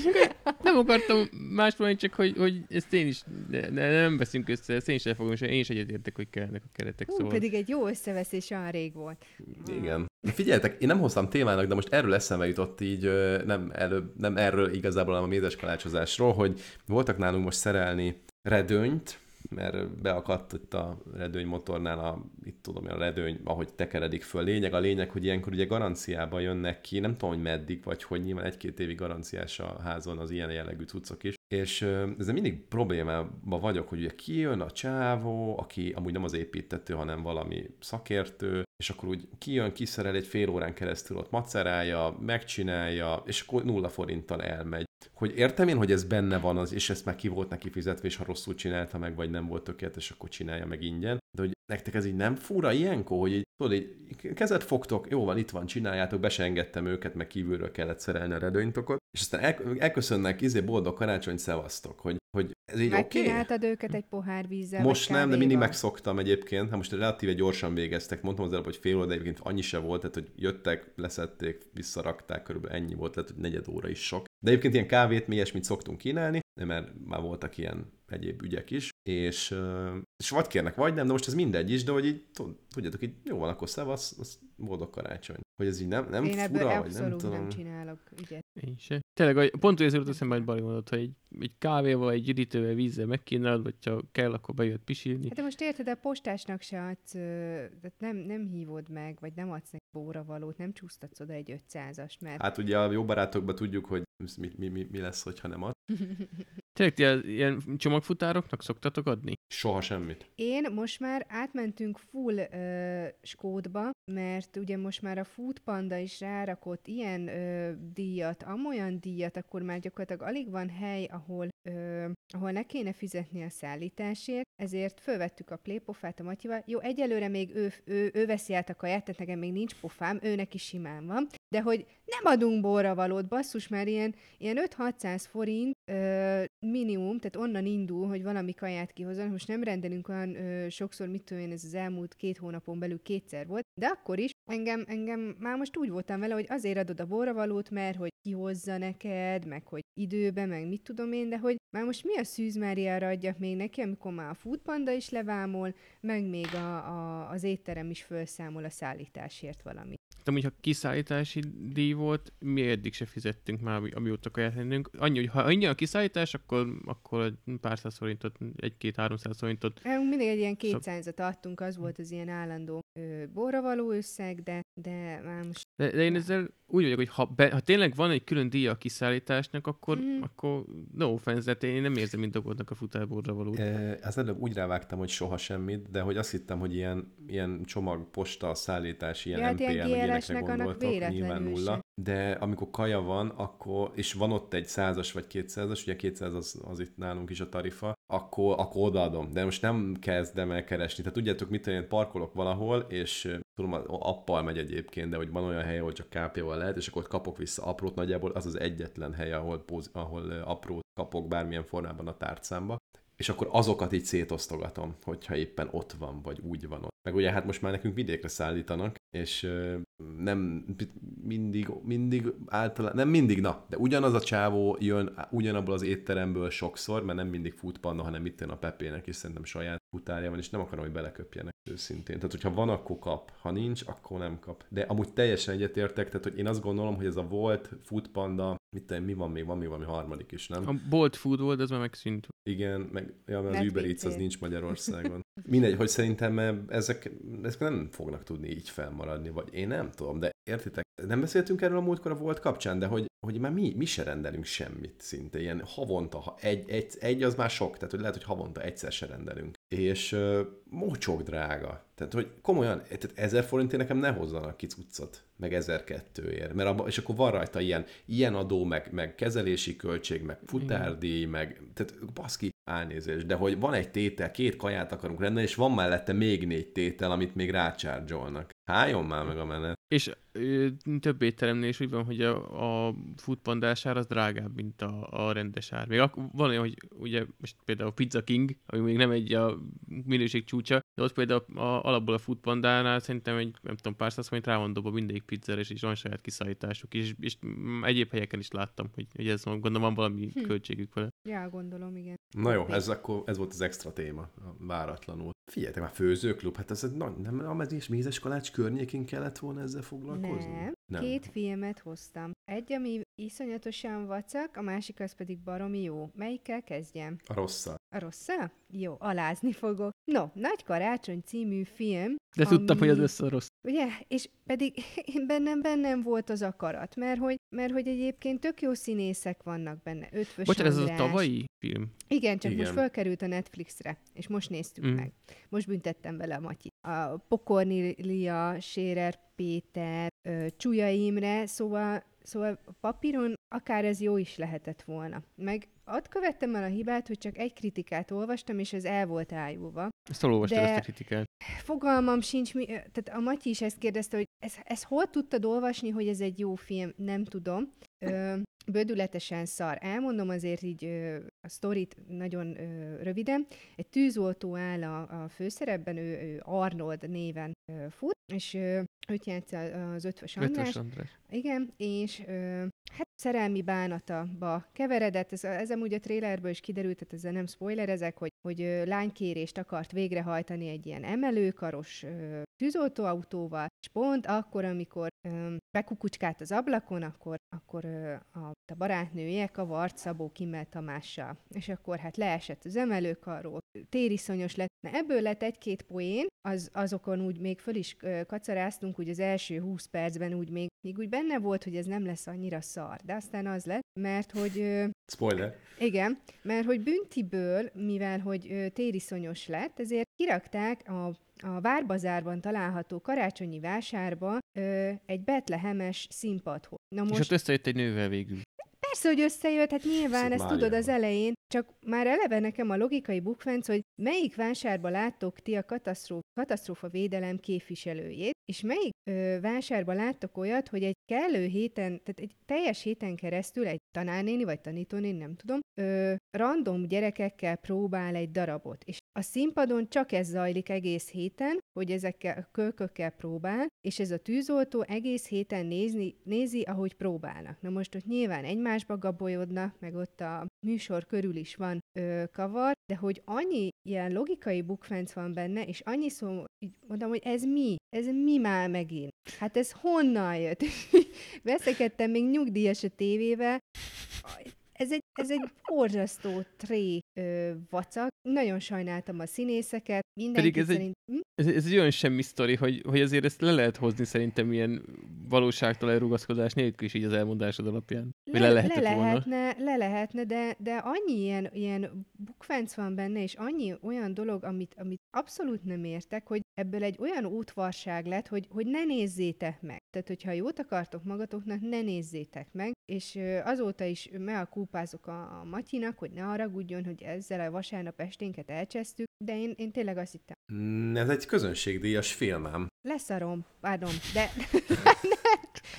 S3: nem akartam más mondani, csak hogy, hogy ezt én is, ne, nem veszünk össze, ezt én is elfogom, és én is egyetértek, hogy kellnek a keretek.
S2: Hú,
S3: szóval.
S2: pedig egy jó összeveszés olyan rég volt.
S1: Igen. Figyeljetek, én nem hoztam témának, de most erről eszembe jutott így, nem, előbb, nem erről igazából, hanem a mézes kalácsozásról, hogy voltak nálunk most szerelni redőnyt, mert beakadt itt a redőny motornál a, itt tudom, a redőny, ahogy tekeredik föl. Lényeg a lényeg, hogy ilyenkor ugye garanciába jönnek ki, nem tudom, hogy meddig, vagy hogy nyilván egy-két évi garanciás a házon az ilyen jellegű cuccok is. És ezzel mindig problémában vagyok, hogy ugye kijön a csávó, aki amúgy nem az építető, hanem valami szakértő, és akkor úgy kijön, kiszerel egy fél órán keresztül ott macerálja, megcsinálja, és akkor nulla forinttal elmegy hogy értem én, hogy ez benne van, az, és ezt már ki volt neki fizetve, és ha rosszul csinálta meg, vagy nem volt tökéletes, akkor csinálja meg ingyen. De hogy nektek ez így nem fura ilyenkor, hogy így, tudod, így kezet fogtok, jó van, itt van, csináljátok, be őket, meg kívülről kellett szerelni a redőnytokot, és aztán el, elköszönnek izé boldog karácsony szevasztok, hogy, hogy ez így oké. Okay?
S2: Őket egy pohár vízzel,
S1: Most nem, de mindig megszoktam egyébként. Hát most relatíve gyorsan végeztek. Mondtam az előbb, hogy fél óra, de egyébként annyi se volt, tehát hogy jöttek, leszették, visszarakták, körülbelül ennyi volt, lehet, hogy negyed óra is sok. De egyébként ilyen kávét, mi ilyesmit szoktunk kínálni, mert már voltak ilyen egyéb ügyek is, és, és vagy kérnek, vagy nem, de most ez mindegy is, de hogy így, tud- tudjátok, így jó van, akkor szevasz, az boldog karácsony. Hogy ez így nem, nem
S2: Én ebből
S1: fura, vagy nem
S2: abszolút
S1: tudom.
S2: nem csinálok ügyet.
S3: Én se. Tényleg, pont olyan jutott eszembe, hogy Bali mondott, hogy egy, egy kávéval, egy üdítővel, vízzel megkínálod, vagy ha kell, akkor bejött pisilni.
S2: Hát de most érted, a postásnak se adsz, tehát nem, nem hívod meg, vagy nem adsz neki bóravalót, nem csúsztatsz oda egy 500-as, mert
S1: Hát ugye a jó barátokban tudjuk, hogy mi, mi, mi, mi lesz, hogyha nem ad. [LAUGHS]
S3: Tényleg, ti ilyen- csomagfutároknak szoktatok adni?
S1: Soha semmit.
S2: Én most már átmentünk full ö, skódba, mert ugye most már a Food Panda is rárakott ilyen ö, díjat, amolyan díjat, akkor már gyakorlatilag alig van hely, ahol, ö, ahol ne kéne fizetni a szállításért, ezért fölvettük a plépofát a Matyival. Jó, egyelőre még ő, ő, ő veszi át a kaját, tehát nekem még nincs pofám, őnek is simán van, de hogy nem adunk borravalót, basszus, már ilyen, ilyen 5-600 forint ö, minimum, tehát onnan indul, hogy valami kaját kihozol. Most nem rendelünk olyan ö, sokszor, mit tudom én, ez az elmúlt két hónapon belül kétszer volt, de akkor is engem, engem már most úgy voltam vele, hogy azért adod a borravalót, mert hogy kihozza neked, meg hogy időben, meg mit tudom én, de hogy már most mi a Szűz Máriára adjak még neki, amikor már a Foodpanda is levámol, meg még a, a, az étterem is felszámol a szállításért valami.
S3: De amúgy, ha kiszállítási díj volt, mi eddig se fizettünk már, ami- amióta kaját lennünk. Annyi, hogy ha ingyen a kiszállítás, akkor, akkor pár száz forintot, egy-két-háromszáz forintot.
S2: Nekünk mindig egy ilyen 200-at adtunk, az volt az ilyen állandó ö, borravaló összeg, de, de már most
S3: De, de én ezzel úgy vagyok, hogy ha, be, ha tényleg van egy külön díja a kiszállításnak, akkor, mm. akkor no offense, de én nem érzem, mint dogodnak a futárborra valót.
S1: E, az előbb úgy rávágtam, hogy soha semmit, de hogy azt hittem, hogy ilyen, ilyen csomag, posta, szállítás, ilyen
S2: Ja, hát
S1: MPL,
S2: ilyen
S1: meg ilyenekre gondoltok, nyilván nulla.
S2: se.
S1: De amikor kaja van, akkor, és van ott egy százas vagy kétszázas, ugye 200 az, az itt nálunk is a tarifa, akkor, akkor odaadom. De most nem kezdem el keresni. Tehát tudjátok, mit én parkolok valahol, és tudom, appal megy egyébként, de hogy van olyan hely, ahol csak KP-val lehet, és akkor kapok vissza aprót, nagyjából az az egyetlen hely, ahol, ahol aprót kapok bármilyen formában a tárcámba és akkor azokat így szétosztogatom, hogyha éppen ott van, vagy úgy van ott. Meg ugye hát most már nekünk vidékre szállítanak, és nem mindig, mindig általán, nem mindig, na, de ugyanaz a csávó jön ugyanabból az étteremből sokszor, mert nem mindig Food Panda, hanem itt jön a Pepének, és szerintem saját futárja van, és nem akarom, hogy beleköpjenek őszintén. Tehát, hogyha van, akkor kap, ha nincs, akkor nem kap. De amúgy teljesen egyetértek, tehát, hogy én azt gondolom, hogy ez a volt Food Panda, mit tudom, mi van még, van még valami harmadik is, nem?
S3: A Bolt Food volt, az már megszűnt.
S1: Igen, meg ja, mert az Uber Eats az nincs Magyarországon. [LAUGHS] Mindegy, hogy szerintem eh, ezek, ezek nem fognak tudni így felmaradni, vagy én nem tudom, de értitek? Nem beszéltünk erről a múltkor a volt kapcsán, de hogy, hogy már mi, mi se rendelünk semmit szinte, ilyen havonta, ha egy, egy, egy az már sok, tehát hogy lehet, hogy havonta egyszer se rendelünk. És uh, mocsok drága. Tehát, hogy komolyan, tehát ezer forintért nekem ne hozzanak ki cuccot, meg ezer kettőért, mert abba, és akkor van rajta ilyen, ilyen adó, meg, meg kezelési költség, meg futárdíj, meg, tehát baszki, elnézést, de hogy van egy tétel, két kaját akarunk rendelni, és van mellette még négy tétel, amit még rácsárgyolnak. Álljon már meg a menet.
S3: És ö, több étteremnél is úgy van, hogy a, a foodpandás ár az drágább, mint a, a rendes ár. Még ak- van olyan, hogy ugye most például a Pizza King, ami még nem egy a minőség csúcsa, de ott például a, alapból a foodpandánál szerintem egy, nem tudom, pár száz forint rá van dobva mindegyik pizzára, és is van saját kiszállításuk, és, és egyéb helyeken is láttam, hogy, hogy ez gondolom van valami
S2: Hm.
S3: költségük vele.
S2: Ja, gondolom, igen.
S1: Na jó, ez akkor ez volt az extra téma, a váratlanul. Figyeljetek már, főzőklub, hát ez egy nagy, nem a mezés mézes kalács környékén kellett volna ezzel foglalkozni?
S2: Nem.
S1: nem.
S2: Két filmet hoztam. Egy, ami iszonyatosan vacak, a másik az pedig baromi jó. Melyikkel kezdjem?
S1: A rosszal.
S2: A rosszal? Jó, alázni fogok. No, Nagy Karácsony című film,
S3: De tudtam, hogy
S2: Ami-
S3: lesz a rossz.
S2: Ugye? És pedig [LAUGHS] én bennem, bennem volt az akarat, mert hogy, mert hogy egyébként tök jó színészek vannak benne. Ötvös
S3: Bocsánat, ez az a tavalyi film?
S2: Igen, csak
S1: Igen.
S2: most fölkerült a Netflixre, és most néztük
S3: Mm.
S2: meg. Most büntettem vele a Matyit. A Pokornilia, Sérer Péter, Csúlya Imre, szóval, szóval papíron akár ez jó is lehetett volna. Meg ott követtem el a hibát, hogy csak egy kritikát olvastam, és ez el volt ájulva.
S3: Ezt olvastad ezt a kritikát.
S2: Fogalmam sincs, mi, tehát a Matyi is ezt kérdezte, hogy ez, ez hol tudtad olvasni, hogy ez egy jó film, nem tudom. Ö, bődületesen szar. Elmondom azért így ö, a sztorit nagyon ö, röviden. Egy tűzoltó áll a, a főszerepben, ő, ő Arnold néven ö, fut, és ö, őt játsza az Ötvös András.
S3: Ötvös András.
S2: Igen, és ö, hát szerelmi bánataba keveredett, ez, ez amúgy a trailerből is kiderült, tehát ezzel nem spoilerezek, hogy, hogy ö, lánykérést akart végrehajtani egy ilyen emelőkaros ö, tűzoltóautóval, és pont akkor, amikor ö, bekukucskált az ablakon, akkor, akkor ö, a, a barátnője kavart Szabó Kimmel Tamással. És akkor hát leesett az emelőkarról, tériszonyos lett. Na ebből lett egy-két poén, az, azokon úgy még föl is kacaráztunk, úgy az első 20 percben úgy még, még úgy benne volt, hogy ez nem lesz annyira szar. De aztán az lett, mert hogy
S1: Spoiler.
S2: igen, mert hogy Büntiből, mivel hogy tériszonyos lett, ezért kirakták a, a Várbazárban található karácsonyi vásárba ö, egy betlehemes színpadhoz. Na
S3: És
S2: most
S3: ott összejött egy nővel végül.
S2: Persze, hogy összejött, hát nyilván ezt tudod az elején, csak már eleve nekem a logikai bukfenc, hogy melyik vásárba láttok ti a katasztrófa, katasztrófa védelem képviselőjét, és melyik ö, vásárba láttok olyat, hogy egy kellő héten, tehát egy teljes héten keresztül egy tanárnéni vagy tanítónéni, nem tudom, ö, random gyerekekkel próbál egy darabot, és a színpadon csak ez zajlik egész héten, hogy ezekkel a kölkökkel próbál, és ez a tűzoltó egész héten nézni, nézi, ahogy próbálnak. Na most ott nyilván egymásba gabolyodnak, meg ott a műsor körül is van ö, kavar, de hogy annyi ilyen logikai bukfenc van benne, és annyi szó, így mondom, hogy ez mi? Ez mi már megint? Hát ez honnan jött? [LAUGHS] Veszekedtem még nyugdíjas a tévével, ez egy, ez egy borzasztó tré ö, vacak. Nagyon sajnáltam a színészeket. Mindenki
S3: Pedig ez egy-
S2: szerint... Hm?
S3: Ez, ez egy olyan semmi sztori, hogy, hogy azért ezt le lehet hozni szerintem ilyen valóságtal elrugaszkodás nélkül is így az elmondásod alapján. Le, le lehetett
S2: le
S3: volna.
S2: lehetne, le lehetne, de, de annyi ilyen, ilyen bukfenc van benne, és annyi olyan dolog, amit, amit abszolút nem értek, hogy ebből egy olyan útvarság lett, hogy, hogy ne nézzétek meg. Tehát, hogyha jót akartok magatoknak, ne nézzétek meg, és azóta is me a kúpázok a, a Matyinak, hogy ne haragudjon, hogy ezzel a vasárnap esténket elcsesztük, de én, én tényleg azt hittem,
S1: Mm, Ez egy közönségdíjas filmám.
S2: leszarom, pardon, de [LAUGHS]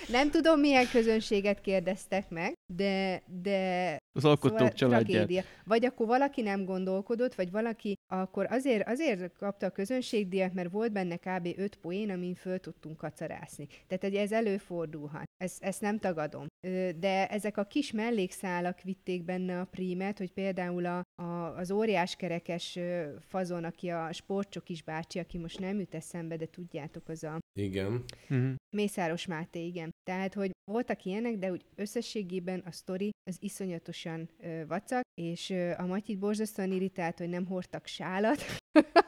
S2: nem tudom, milyen közönséget kérdeztek meg, de, de
S3: Az alkotók
S2: Szóval
S3: családját.
S2: tragédia. Vagy akkor valaki nem gondolkodott, vagy valaki akkor azért, azért kapta a közönségdíjat, mert volt benne kb. 5 poén, amin föl tudtunk kacarászni. Tehát, hogy ez előfordulhat. Ez, ezt nem tagadom. De ezek a kis mellékszálak vitték benne a prímet, hogy például a, a, az óriáskerekes ö, fazon, aki a sportcsokis bácsi, aki most nem jut eszembe, de tudjátok, az a
S1: Igen.
S3: Mhm.
S2: Mészáros Máté, igen. Tehát, hogy voltak ilyenek, de úgy összességében a sztori az iszonyatosan ö, vacak, és ö, a Matyit borzasztóan irritált, hogy nem hordtak sálat,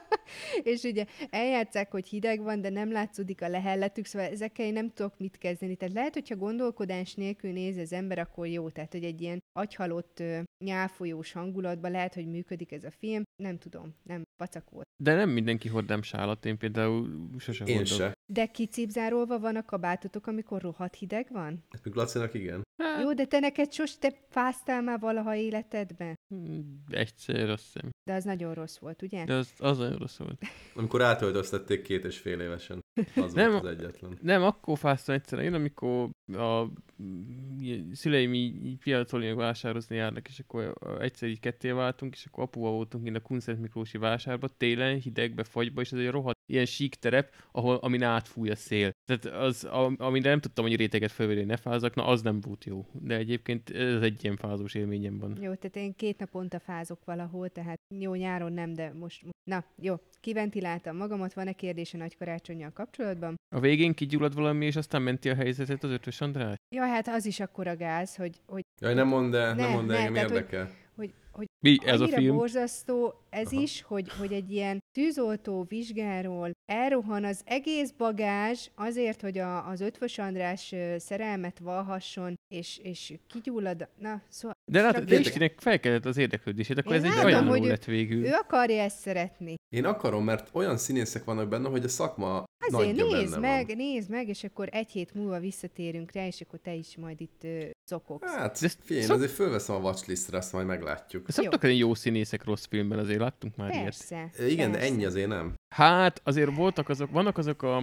S2: [LAUGHS] és ugye eljátszák, hogy hideg van, de nem látszódik a lehelletük, szóval ezekkel én nem tudok mit kezdeni. Tehát lehet, hogyha gondolkodás nélkül néz az ember, akkor jó. Tehát, hogy egy ilyen agyhalott, nyálfolyós hangulatban lehet, hogy működik ez a film. Nem tudom, nem, vacak volt.
S3: De nem mindenki hordám sálat, én például sose
S1: Én se.
S2: De kicipzárolva van a kabátotok, amikor rohadt hideg van?
S1: Hát még Lacinak igen.
S3: Hát,
S2: Jó, de te neked sos, te fáztál már valaha életedben?
S3: mm, egyszer azt hiszem.
S2: De az nagyon rossz volt, ugye?
S3: De az, az nagyon rossz volt.
S1: Amikor átöltöztették két és fél évesen. Az
S3: Nem.
S1: volt az egyetlen.
S3: Nem, akkor fáztam egyszer, én amikor a mm, szüleim így, így piacolni, vásározni járnak, és akkor egyszer így ketté váltunk, és akkor apuval voltunk innen a Kunszent Miklósi vásárba, télen, hidegbe, fagyba, és ez egy rohadt ilyen sík terep, ahol, amin átfúj a szél. Tehát az, a- amire nem tudtam annyi réteget felvenni, hogy ne fázak, na az nem volt jó. De egyébként ez egy ilyen fázós élményem van.
S2: Jó, tehát én két naponta fázok valahol, tehát jó, nyáron nem, de most... Na, jó, kiventiláltam magamat, van-e kérdés a nagy karácsonyjal kapcsolatban?
S3: A végén kigyullad valami, és aztán menti a helyzetet az ötös András?
S2: Ja, hát az is akkora gáz, hogy, hogy,
S1: Jaj, nem mondd el,
S2: Ne,
S1: nem mondd el,
S2: ne,
S1: engem
S2: tehát, hogy-
S1: érdekel.
S2: hogy, hogy
S3: Mi ez a film?
S2: borzasztó ez
S1: Aha.
S2: is, hogy, hogy egy ilyen tűzoltó vizsgáról elrohan az egész bagázs azért, hogy a, az ötvös András szerelmet valhasson, és, és kigyullad. Na, szóval
S3: De látod. Listinek felkeltett az érdeklődését, akkor
S2: Én
S3: ez egy
S2: látom,
S3: ajánló
S2: hogy ő-
S3: lett végül.
S2: ő akarja ezt szeretni.
S1: Én akarom, mert olyan színészek vannak benne, hogy a szakma
S2: Azért nézd meg,
S1: van.
S2: nézd meg, és akkor egy hét múlva visszatérünk rá, és akkor te is majd itt ö, zokogsz.
S1: Hát, figyelj,
S3: szok-
S1: azért fölveszem a watchlistre, azt majd meglátjuk.
S3: Szoktak lenni jó színészek rossz filmben, azért láttunk már ilyet.
S2: Persze.
S1: Igen, de
S2: persze.
S1: ennyi azért nem.
S3: Hát azért voltak azok, vannak azok a,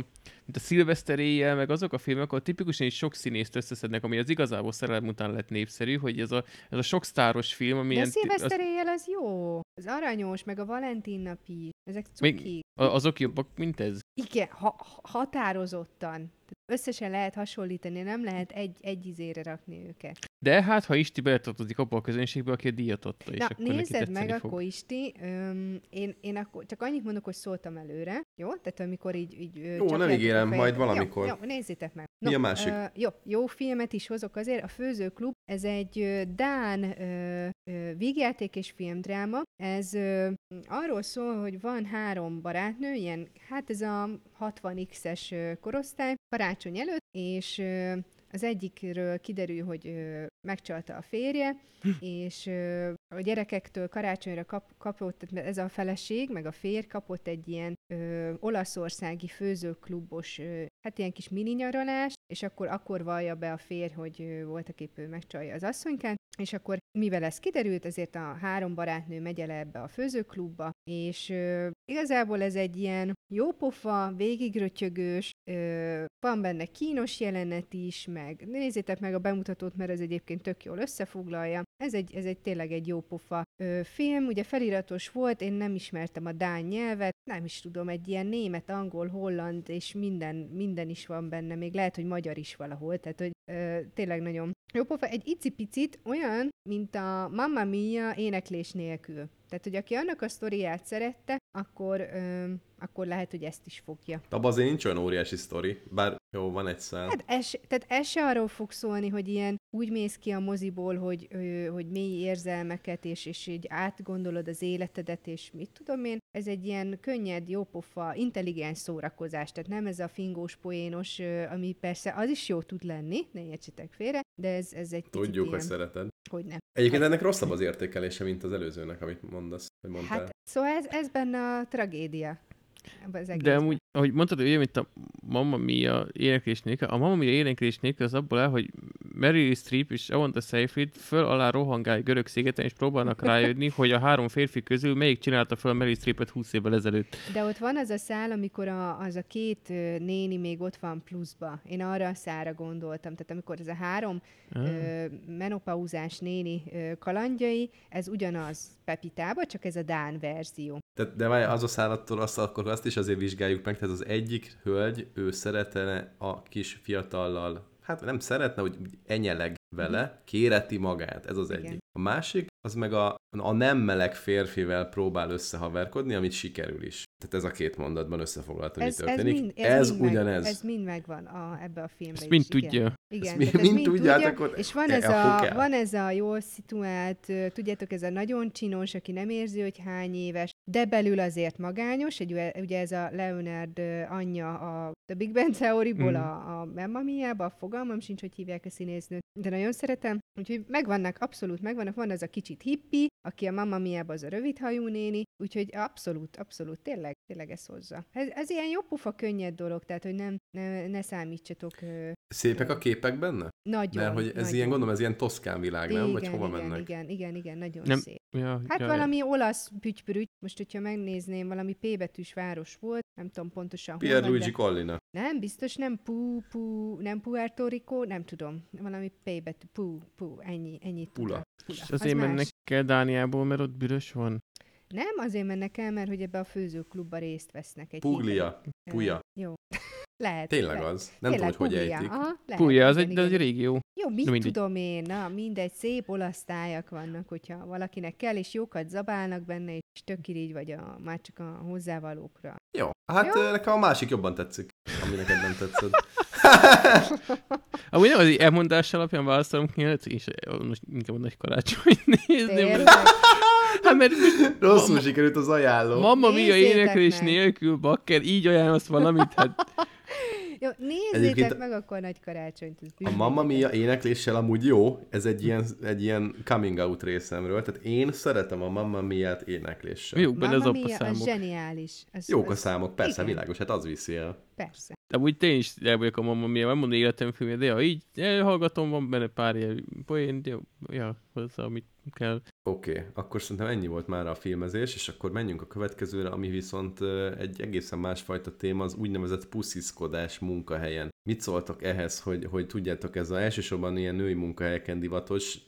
S3: mint a Szilveszter éjjel, meg azok a filmek, ahol tipikusan is sok színészt összeszednek, ami az igazából szerelem után lett népszerű, hogy ez a, ez a sok sztáros film, ami
S2: De a szilveszter éjjel az jó. Az aranyos, meg a Valentin nap is. Ezek
S3: Még-
S2: cuki.
S3: a- azok jobbak, mint ez.
S2: Igen, ha- határozottan. Összesen lehet hasonlítani, nem lehet egy, egy izére rakni őket.
S3: De hát, ha Isti beletartozik abba a közönségbe, aki a díjat adta, és
S2: Na,
S3: akkor
S2: nézed meg
S3: fog.
S2: akkor Isti, öm, én, én akkor csak annyit mondok, hogy szóltam előre, jó? Tehát amikor így... így ö,
S1: Jó,
S2: csapjátok
S1: nem ígérem,
S2: fejet-
S1: majd valamikor.
S2: Jó, jó, nézzétek meg.
S1: Mi a másik?
S2: Ö, jó, jó filmet is hozok azért. A Főzőklub, ez egy ö, Dán ö, ö, vígjáték és filmdráma. Ez ö, arról szól, hogy van három barátnő, ilyen, hát ez a 60x-es ö, korosztály, karácsony előtt, és az egyikről kiderül, hogy megcsalta a férje, és ö, a gyerekektől karácsonyra kap, kapott, ez a feleség, meg a férj kapott egy ilyen ö, olaszországi főzőklubos, ö, hát ilyen kis mini nyaralás, és akkor akkor vallja be a férj, hogy ö, voltak épp ő megcsalja az asszonykát, és akkor mivel ez kiderült, ezért a három barátnő megy el ebbe a főzőklubba, és ö, igazából ez egy ilyen jópofa, végigrötyögős, ö, van benne kínos jelenet is, meg nézzétek meg a bemutatót, mert ez egyébként tök jól összefoglalja. Ez egy, ez egy tényleg egy jópofa ö, film, ugye feliratos volt, én nem ismertem a dán nyelvet, nem is tudom, egy ilyen német, angol, holland, és minden, minden is van benne, még lehet, hogy magyar is valahol, tehát hogy ö, tényleg nagyon jó pofa. Egy icipicit olyan, mint a Mamma Mia éneklés nélkül. Tehát, hogy aki annak a sztoriát szerette, akkor, ö, akkor lehet, hogy ezt is fogja.
S1: Abban azért nincs olyan óriási sztori, bár jó, van egy szál.
S2: Hát ez, tehát ez se arról fog szólni, hogy ilyen úgy mész ki a moziból, hogy, ö, hogy mély érzelmeket, és, és így átgondolod az életedet, és mit tudom én. Ez egy ilyen könnyed, jópofa, intelligens szórakozás, tehát nem ez a fingós, poénos, ö, ami persze az is jó tud lenni, ne értsetek félre, de ez, ez egy
S1: Tudjuk, hogy
S2: ilyen,
S1: szereted.
S2: hogy nem.
S1: Egyébként ennek rosszabb az értékelése, mint az előzőnek, amit mondasz, vagy mondtál.
S2: Hát, szóval ez, ez benne a tragédia. Az
S3: De
S2: egészben.
S3: amúgy, ahogy mondtad, hogy mint a Mamma Mia éneklés nélkül, a Mamma Mia éneklés nélkül az abból áll, hogy Meryl Streep és Avanta Seyfried föl alá rohangál görög szigeten, és próbálnak rájönni, hogy a három férfi közül melyik csinálta fel Meryl Streepet 20 évvel ezelőtt.
S2: De ott van az a szál, amikor a, az a két néni még ott van pluszba. Én arra a szára gondoltam. Tehát amikor ez a három
S3: Ah.
S2: ö, menopauzás néni ö, kalandjai, ez ugyanaz Pepitába, csak ez a Dán verzió.
S1: Tehát, de várj, az a szállattól azt, akkor azt is azért vizsgáljuk meg, tehát az egyik hölgy, ő szeretne a kis fiatallal, hát nem szeretne, hogy enyeleg vele, kéreti magát, ez az
S2: Igen.
S1: egyik. A másik, az meg a, a nem meleg férfivel próbál összehaverkodni, amit sikerül is. Tehát ez a két mondatban összefoglalta, mi
S2: Ez, ez,
S1: történik.
S2: mind, ez,
S1: ez
S2: mind
S1: ugyanez.
S2: Meg, ez mind megvan a, ebbe a filmbe
S3: Ezt
S2: is,
S3: mind
S2: igen.
S3: tudja.
S2: Igen,
S1: Ezt
S2: tehát
S1: mi-
S2: ez
S1: mind tudják, akkor
S2: és van
S1: e-
S2: ez,
S1: akkor
S2: a,
S1: kell.
S2: van ez a jól szituált, tudjátok, ez a nagyon csinos, aki nem érzi, hogy hány éves, de belül azért magányos, egy, ugye- ez a Leonard anyja a The Big Bang Theory-ból
S3: Mhm.
S2: a, a Mamma Mia-ba, fogalmam sincs, hogy hívják a színésznőt, de nagyon szeretem, úgyhogy megvannak, abszolút megvannak, van az a kicsit hippi, aki a Mamma Mia-ba az a rövidhajú néni, úgyhogy abszolút, abszolút, tényleg, tényleg ez hozza. Ez, ez ilyen jó pufa, könnyed dolog, tehát, hogy nem, ne, ne számítsatok ö,
S1: Szépek a képek benne?
S2: nagyon.
S1: Mert hogy ez
S2: nagyon.
S1: ilyen, gondolom, ez ilyen toszkán világ, nem? Vagy
S2: Igen,
S1: hova
S2: igen,
S1: mennek?
S2: Igen, igen, igen, nagyon
S3: Nem-
S2: szép.
S3: Ja,
S2: Hát
S3: ja,
S2: valami olasz püttypürügy, most hogyha megnézném, valami P betűs város volt, nem tudom pontosan hol
S1: Pierluigi
S2: de...
S1: Collina.
S2: Nem, biztos nem Pú, Pú, nem Puerto Rico, nem tudom, valami P betű, Pú, Pú, ennyi, ennyit
S1: Pula.
S2: Pula.
S3: És azért
S2: Az
S3: mennek
S2: más.
S3: el Dániából, mert ott büdös van.
S2: Nem, azért mennek el, mert hogy ebbe a főzőklubba részt vesznek. Egy
S1: Puglia.
S2: héten.
S1: Puja.
S2: Jó. [LAUGHS] Lehet.
S1: Tényleg
S2: lehet.
S1: az. Nem tudom,
S2: Tényleg,
S1: hogy hogy
S2: Puglia.
S1: ejtik.
S2: Aha, lehet,
S3: Púja, az
S2: igen,
S3: egy, de az egy régió.
S2: Jó, mit
S3: Na mindegy.
S2: tudom én, na mindegy, szép olasz tájak vannak, hogyha valakinek kell, és jókat zabálnak benne, és tök irigy vagy a, már csak a hozzávalókra.
S1: Jó. Hát.
S2: Jó.
S1: nekem a másik jobban tetszik, ami neked nem tetszett. [LAUGHS] [LAUGHS]
S3: Amúgy nem az elmondás alapján válaszolom ki, és most inkább a nagy karácsony nézni. [LAUGHS] Hát mert
S1: Rosszul sikerült az ajánló.
S3: Mamma Mia
S2: Nézzétek
S3: éneklés
S2: meg.
S3: nélkül, bakker, így ajánlasz valamit, hát [LAUGHS]
S2: Jó, Nézzétek
S1: Egyébként
S2: meg akkor Nagy Karácsonyt. ez
S1: A Mamma. Mia énekléssel amúgy jó, ez egy ilyen, egy ilyen coming out részemről, tehát én szeretem a Mamma Mia-t énekléssel.
S3: Jók benne az
S2: Mamma Mia,
S3: apa
S2: az
S3: számok.
S2: zseniális. Az,
S1: Jók a
S2: az,
S1: számok, persze,
S2: igen.
S1: világos, hát az viszi el.
S2: Persze.
S3: De úgy én is el vagyok a Mamma Mia, nem mondom életem filmje, de ja, így elhallgatom, van benne pár ilyen poén, de ja, hozzá, amit kell.
S1: Oké, okay, akkor szerintem ennyi volt már a filmezés, és akkor menjünk a következőre, ami viszont egy egészen másfajta téma, az úgynevezett pusziszkodás munkahelyen. Mit szóltok ehhez, hogy, hogy tudjátok, ez a elsősorban ilyen női munkahelyeken divatos,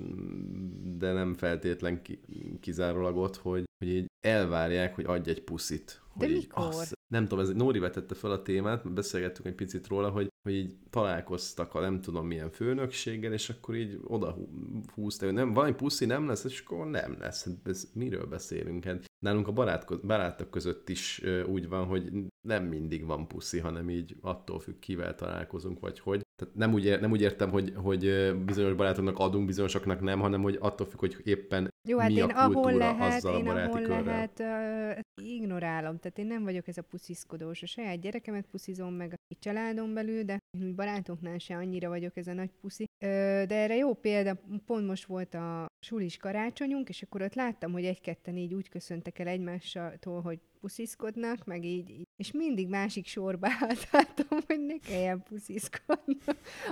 S1: de nem feltétlen ki, kizárólag ott, hogy, hogy így elvárják, hogy adj egy puszit.
S2: De mikor?
S1: Azt, nem tudom, ez Nóri vetette fel a témát, beszélgettünk egy picit róla, hogy, hogy így találkoztak a nem tudom milyen főnökséggel, és akkor így oda hú- húzta, hogy nem, valami puszi nem lesz, és akkor nem lesz. Hát Ez, miről beszélünk? Hát nálunk a barát, barátok között is úgy van, hogy nem mindig van puszi, hanem így attól függ, kivel találkozunk, vagy hogy. Tehát nem úgy, ér, nem úgy értem, hogy, hogy bizonyos barátoknak adunk, bizonyosoknak nem, hanem hogy attól függ, hogy éppen
S2: Jó, hát
S1: mi
S2: én
S1: a
S2: ahol
S1: kultúra
S2: lehet,
S1: azzal a
S2: én
S1: baráti
S2: ahol
S1: körrel.
S2: lehet, uh, ignorálom. Tehát én nem vagyok ez a pusziszkodós. A saját gyerekemet puszizom meg a családon belül, de én úgy barátoknál se annyira vagyok ez a nagy puszi. De erre jó példa, pont most volt a sulis karácsonyunk, és akkor ott láttam, hogy egy-ketten így úgy köszöntek el egymástól, hogy pusziszkodnak, meg így, így, és mindig másik sorba [LAUGHS] átálltam, hogy ne kelljen pusziszkodni.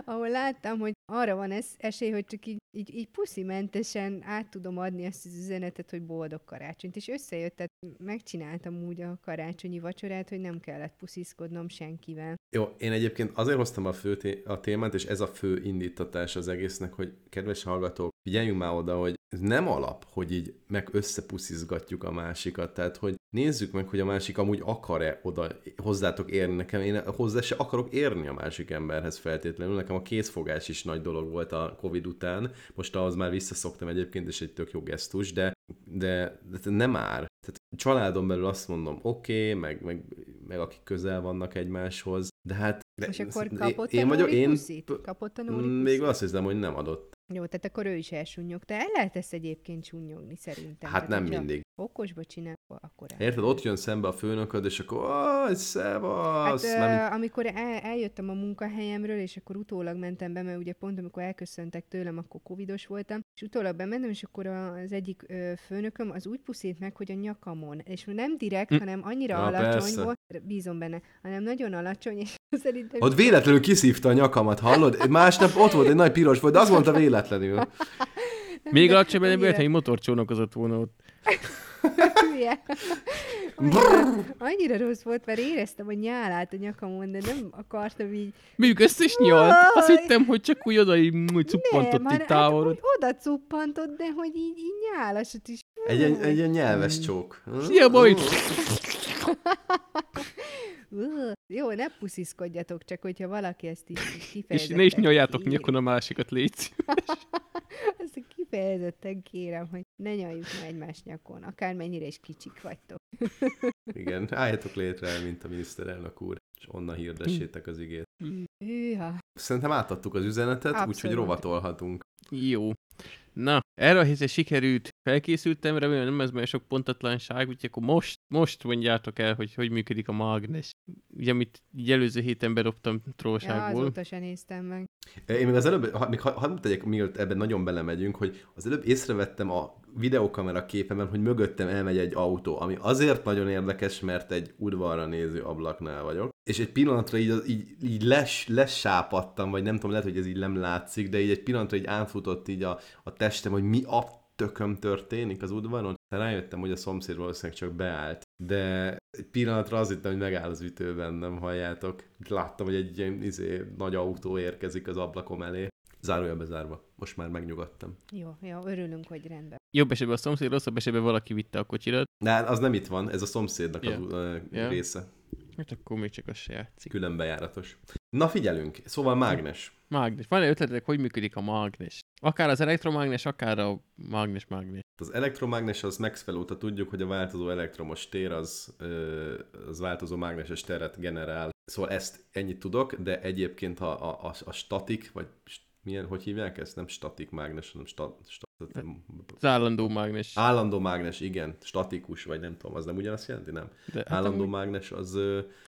S2: Ahol láttam, hogy arra van ez, esély, hogy csak így, így, így puszimentesen át tudom adni azt az üzenetet, hogy boldog karácsonyt. És összejött, tehát megcsináltam úgy a karácsonyi vacsorát, hogy nem kellett pusziszkodnom senkivel.
S1: Jó, én egyébként azért hoztam a, fő té- a témát, és ez a fő indítatás az egésznek, hogy kedves hallgatók, figyeljünk már oda, hogy ez nem alap, hogy így meg összepuszizgatjuk a másikat, tehát hogy nézzük meg, hogy a másik amúgy akar-e oda hozzátok érni nekem, én hozzá se akarok érni a másik emberhez feltétlenül, nekem a kézfogás is nagy dolog volt a Covid után, most ahhoz már visszaszoktam egyébként, és egy tök jó gesztus, de, de, de nem ár. Tehát családon belül azt mondom, oké, okay, meg, meg, meg akik közel vannak egymáshoz, de hát... De,
S2: És akkor kapott
S1: én
S2: a
S1: vagyok, én
S2: puszit? Kapott a
S1: még azt hiszem, hogy nem adott.
S2: Jó, tehát akkor ő is elsunnyogta. El lehet ezt egyébként sunnyogni szerintem.
S1: Hát nem mindig.
S2: Okosba csinál, akkor el.
S1: Érted, ott jön szembe a főnököd, és akkor, aj, szevasz!
S2: Hát, ö, amikor el, eljöttem a munkahelyemről, és akkor utólag mentem be, mert ugye pont amikor elköszöntek tőlem, akkor covidos voltam, és utólag bementem, és akkor az egyik ö, főnököm az úgy puszít meg, hogy a nyakamon. És nem direkt,
S3: Hm.
S2: hanem annyira
S1: Ja,
S2: alacsony
S1: persze.
S2: volt, bízom benne, hanem nagyon alacsony, és szerintem...
S1: Ott véletlenül kiszívta a nyakamat, hallod? Másnap ott volt egy nagy piros volt, de azt mondta véletlenül. [LAUGHS]
S3: Még
S2: de
S3: alacsonyabb,
S2: annyira-
S3: véletlenül motorcsónakozott volna ott.
S2: hülye. Annyira, annyira rossz volt, mert éreztem a nyálát a nyakamon, de nem akartam így
S3: Még össze is nyalt. Azt hittem, hogy csak úgy oda így cuppantott
S2: nem,
S3: így
S2: hát,
S3: távolod.
S2: hogy oda cuppantott, de hogy így, így nyálasot is.
S1: Egy, egy ilyen nyelves csók.
S3: Szia, boly! [LAUGHS]
S2: Ugh. Jó, ne pusziszkodjatok, csak hogyha valaki ezt így [LAUGHS]
S3: És
S2: kifejezetten
S3: ne is nyaljátok nyakon a másikat, légy. [LAUGHS]
S2: Ezt kifejezetten kérem, hogy ne nyaljuk már egymás nyakon, akármennyire is kicsik vagytok. [LAUGHS]
S1: Igen, álljatok létre, mint a miniszterelnök úr, és onnan hirdessétek az igét.
S2: Hűha.
S1: Szerintem átadtuk az üzenetet, úgyhogy rovatolhatunk.
S3: Jó. Na, erre a hétre sikerült, felkészültem, remélem nem ez már sok pontatlanság, úgyhogy akkor most, most mondjátok el, hogy hogy működik a mágnes. Ugye, amit így előző héten bedobtam
S2: Ja,
S3: trollságból.
S2: azóta se néztem meg.
S1: Én még az előbb, ha, még ha- hadd tegyek, mielőtt ebben nagyon belemegyünk, hogy az előbb észrevettem a videókamera képemen, hogy mögöttem elmegy egy autó, ami azért nagyon érdekes, mert egy udvarra néző ablaknál vagyok. És egy pillanatra így, az- így, így les, lesápadtam, vagy nem tudom, lehet, hogy ez így nem látszik, de így egy pillanatra így átfutott így a, a testem, hogy mi a tököm történik az udvaron. De rájöttem, hogy a szomszéd valószínűleg csak beállt. De egy pillanatra azt hittem, hogy megáll az ütő bennem, halljátok. Láttam, hogy egy ilyen izé, nagy autó érkezik az ablakom elé. Zárója bezárva. Most már megnyugodtam.
S2: Jó, jó, örülünk, hogy rendben.
S3: Jobb esetben a szomszéd, rosszabb esetben valaki vitte a kocsirat.
S1: De az nem itt van, ez a szomszédnak az uh,
S3: Ja.
S1: része.
S3: Hát akkor még csak az se játszik.
S1: Külön bejáratos. Na figyelünk, szóval mágnes.
S3: Mágnes. Van-e ötletek, hogy működik a mágnes? Akár az elektromágnes, akár a mágnes-mágnes.
S1: Az elektromágnes az Maxwell óta tudjuk, hogy a változó elektromos tér az, az változó mágneses teret generál. Szóval ezt ennyit tudok, de egyébként a, a, a, a statik, vagy milyen, hogy hívják ezt? Nem statik mágnes, hanem sta, sta,
S3: Az állandó mágnes.
S1: állandó mágnes, igen, statikus, vagy nem tudom, az nem ugyanazt jelenti, nem?
S3: De, hát
S1: Állandó
S3: amúgy-
S1: mágnes az,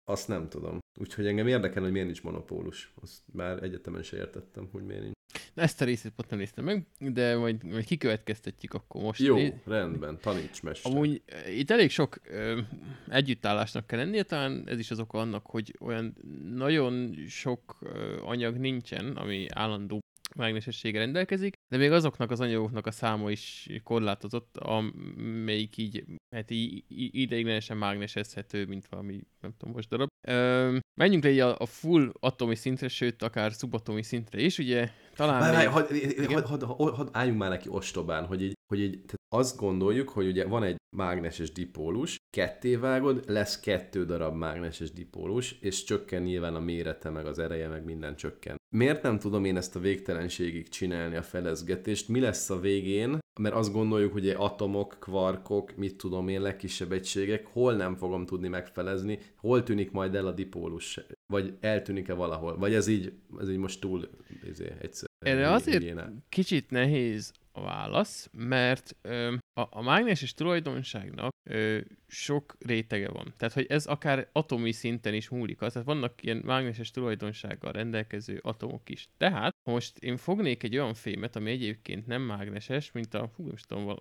S1: azt nem tudom. Úgyhogy engem érdekel, hogy miért nincs monopólus. Azt már egyetemen se értettem, hogy miért nincs.
S3: Ezt a részét pont nem néztem meg, de majd, majd kikövetkeztetjük akkor most.
S1: Jó, rendben, taníts mester.
S3: Amúgy eh, itt elég sok ö, együttállásnak kell lennie, talán ez is az oka annak, hogy olyan nagyon sok ö, anyag nincsen, ami állandó mágnesességgel rendelkezik, de még azoknak az anyagoknak a száma is korlátozott, amelyik így, hát így ideiglenesen mágnesezhető, mint valami, nem tudom, most darab. Ö, menjünk le a, a full atomi szintre, sőt, akár szubatomi szintre is, ugye talán...
S1: Várj, még... had, had, had, had, álljunk már neki ostobán, hogy így, hogy így tehát azt gondoljuk, hogy ugye van egy mágneses dipólus, ketté vágod, lesz kettő darab mágneses dipólus, és csökken nyilván a mérete, meg az ereje, meg minden csökken. Miért nem tudom én ezt a végtelenségig csinálni a felezgetést? Mi lesz a végén? Mert azt gondoljuk, hogy atomok, kvarkok, mit tudom én, legkisebb egységek, hol nem fogom tudni megfelezni, hol tűnik majd el a dipólus, vagy eltűnik-e valahol, vagy ez így, ez így most túl izé, egyszer.
S3: Erre azért kicsit nehéz a válasz, mert ö, a, a mágneses tulajdonságnak ö, sok rétege van. Tehát, hogy ez akár atomi szinten is múlik. Tehát vannak ilyen mágneses tulajdonsággal rendelkező atomok is. Tehát, most én fognék egy olyan fémet, ami egyébként nem mágneses, mint a, hú, nem tudom,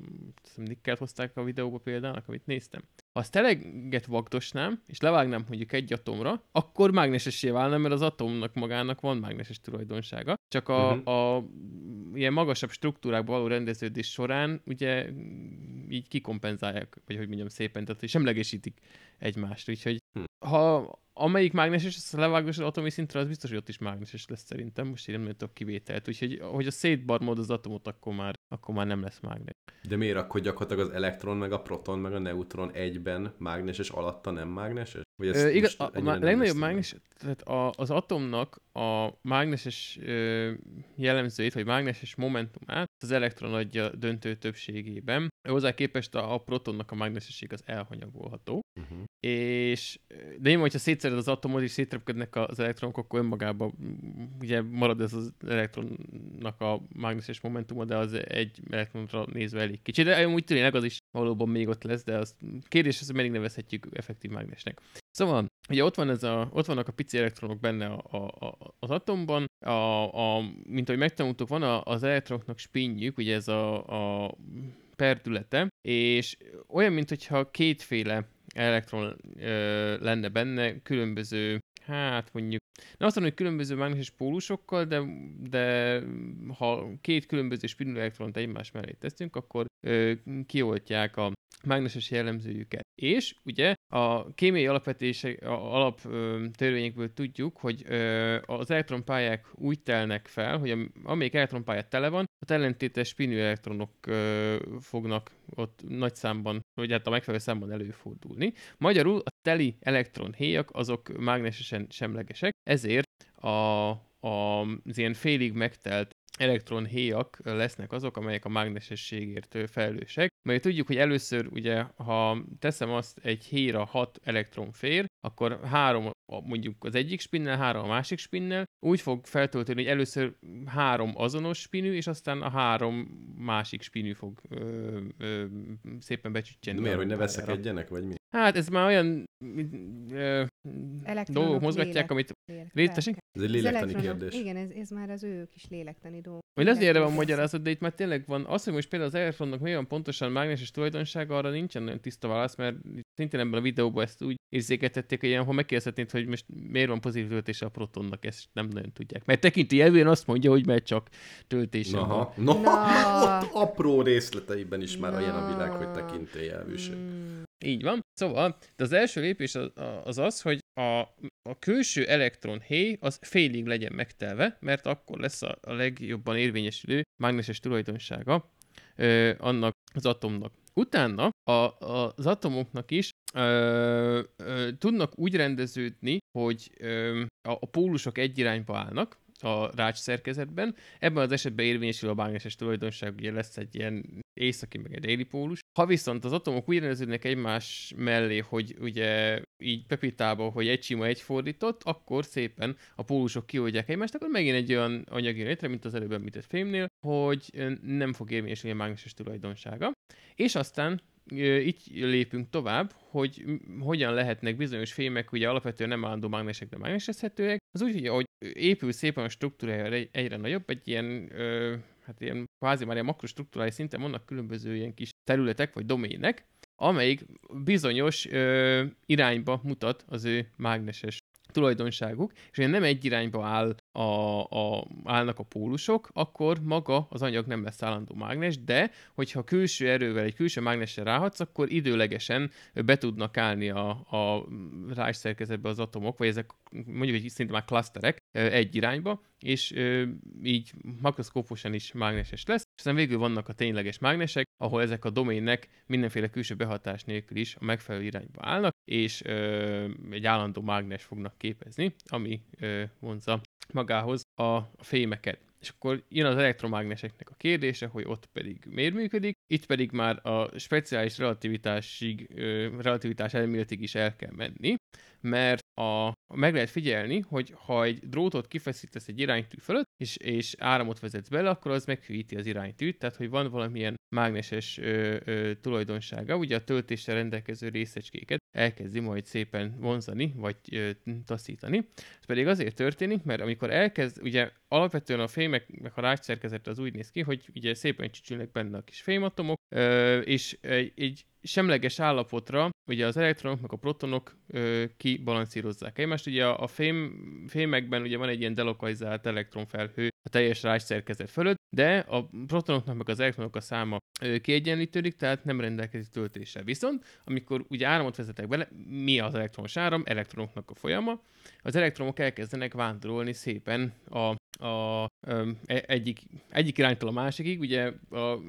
S3: nikkelt hozták a videóba példának, amit néztem. Ha azt eleget vagdosnám, és levágnám mondjuk egy atomra, akkor mágnesessé válna, mert az atomnak magának van mágneses tulajdonsága. Csak a, uh-huh. a ilyen magasabb struktúrákban való rendeződés során ugye így kikompenzálják, vagy hogy mondjam szépen, tehát hogy semlegesítik egymást. Úgyhogy hm. ha amelyik mágneses, ezt levágos az atomi szintre, az biztos, hogy ott is mágneses lesz szerintem. Most én nem tudok kivételt. Úgyhogy hogy a szétbarmod az atomot, akkor már, akkor már nem lesz mágnes.
S1: De miért akkor gyakorlatilag az elektron, meg a proton, meg a neutron egyben mágneses, alatta nem mágneses?
S3: Vagy Ö, igaz, a, a, a legnagyobb mágnes, tehát a, az atomnak a mágneses jellemzőit, vagy mágneses momentumát az elektron adja döntő többségében. Hozzá képest a, a protonnak a mágnesesség az elhanyagolható. Uh-huh. És de én, hogyha szétszered az atomot és szétrepkednek az elektronok, akkor önmagában ugye marad ez az elektronnak a mágneses momentuma, de az egy elektronra nézve elég kicsi. De úgy tűnik, az is valóban még ott lesz, de az kérdés, hogy meddig nevezhetjük effektív mágnesnek. Szóval, ugye ott, van ez a, ott vannak a pici elektronok benne a, a, az atomban, a, a, mint ahogy megtanultuk, van a, az elektronoknak spinjük, ugye ez a, a perdülete, és olyan, mintha kétféle elektron ö, lenne benne, különböző, hát mondjuk, nem azt mondom, hogy különböző mágneses pólusokkal, de, de ha két különböző spinül elektront egymás mellé teszünk, akkor ö, kioltják a mágneses jellemzőjüket. És ugye a kémiai alapvetése, a alap törvényekből tudjuk, hogy ö, az elektronpályák úgy telnek fel, hogy amelyik elektronpálya tele van, ott ellentétes spinű elektronok ö, fognak ott nagy számban, vagy hát a megfelelő számban előfordulni. Magyarul a teli elektronhéjak azok mágnesesen semlegesek, ezért a, a, az ilyen félig megtelt elektronhéjak lesznek azok, amelyek a mágnesességért felelősek. Mert tudjuk, hogy először ugye, ha teszem azt egy héra 6 elektron fér, akkor három mondjuk az egyik spinnel, három a másik spinnel, úgy fog feltölteni, hogy először három azonos spinű, és aztán a három másik spinű fog ö, ö, szépen becsütjeni.
S1: Miért, hogy ne veszekedjenek, vagy mi?
S3: Hát ez már olyan ö, dolgok mozgatják, amit...
S1: Létesik? Ez egy lélektani kérdés.
S2: Igen, ez, ez már az ő kis lélektani dolgok.
S3: Vagy lesz erre van magyarázat, de itt már tényleg van. Az, hogy most például az elektronnak mi olyan pontosan mágneses tulajdonsága, arra nincsen nagyon tiszta válasz, mert szintén ebben a videóban ezt úgy érzékeltették, hogy ilyen, ha megkérdezhetnéd, hogy most miért van pozitív töltése a protonnak, ezt nem nagyon tudják. Mert tekinti elvén azt mondja, hogy mert csak töltése
S1: Aha. No, no. ott apró részleteiben is már no. olyan a világ, hogy tekinti elvűség. Mm.
S3: Így van. Szóval, de az első lépés az az, hogy a, a külső elektron héj az félig legyen megtelve, mert akkor lesz a, a legjobban érvényesülő mágneses tulajdonsága ö, annak az atomnak. Utána a, a, az atomoknak is ö, ö, tudnak úgy rendeződni, hogy ö, a, a pólusok egy irányba állnak, a rács szerkezetben. Ebben az esetben érvényesül a mágneses tulajdonság, ugye lesz egy ilyen északi, meg egy déli pólus. Ha viszont az atomok úgy rendeződnek egymás mellé, hogy ugye így pepitába, hogy egy sima, egy fordított, akkor szépen a pólusok kioldják egymást, akkor megint egy olyan anyagi létre, mint az előbb említett fémnél, hogy nem fog érvényesülni a mágneses tulajdonsága. És aztán így lépünk tovább, hogy hogyan lehetnek bizonyos fémek, ugye alapvetően nem állandó mágnesek, de mágnesezhetőek, az úgy, hogy épül szépen a struktúrája egyre nagyobb, egy ilyen, ö, hát ilyen kvázi már ilyen makrostruktúrális szinten vannak különböző ilyen kis területek vagy domének, amelyik bizonyos ö, irányba mutat az ő mágneses tulajdonságuk, és ugye nem egy irányba áll a, a, állnak a pólusok, akkor maga az anyag nem lesz állandó mágnes, de hogyha külső erővel egy külső mágnesre ráhatsz, akkor időlegesen be tudnak állni a, a rájszerkezetbe az atomok, vagy ezek mondjuk egy szinte már klaszterek egy irányba, és így makroszkóposan is mágneses lesz, és aztán végül vannak a tényleges mágnesek, ahol ezek a domének mindenféle külső behatás nélkül is a megfelelő irányba állnak, és egy állandó mágnes fognak képezni, ami vonza magához a fémeket. És akkor jön az elektromágneseknek a kérdése, hogy ott pedig miért működik, itt pedig már a speciális relativitásig, relativitás elméletig is el kell menni, mert a, meg lehet figyelni, hogy ha egy drótot kifeszítesz egy iránytű fölött, és, és áramot vezetsz bele, akkor az meghűíti az iránytűt, tehát hogy van valamilyen mágneses ö, ö, tulajdonsága, ugye a töltéssel rendelkező részecskéket elkezdi majd szépen vonzani, vagy ö, taszítani. Ez pedig azért történik, mert amikor elkezd, ugye alapvetően a fémeknek a rácsszerkezet az úgy néz ki, hogy ugye szépen csücsülnek benne a kis fématomok, és egy, egy semleges állapotra ugye az elektronok meg a protonok ö, kibalancírozzák egymást. Ugye a, a fém, fémekben ugye van egy ilyen delokalizált elektronfelhő a teljes rájszerkezet fölött, de a protonoknak meg az elektronok a száma ö, kiegyenlítődik, tehát nem rendelkezik töltéssel. Viszont, amikor ugye áramot vezetek bele, mi az elektronos áram? Elektronoknak a folyama. Az elektronok elkezdenek vándorolni szépen a, a, a e, egyik, egyik iránytól a másikig. Ugye a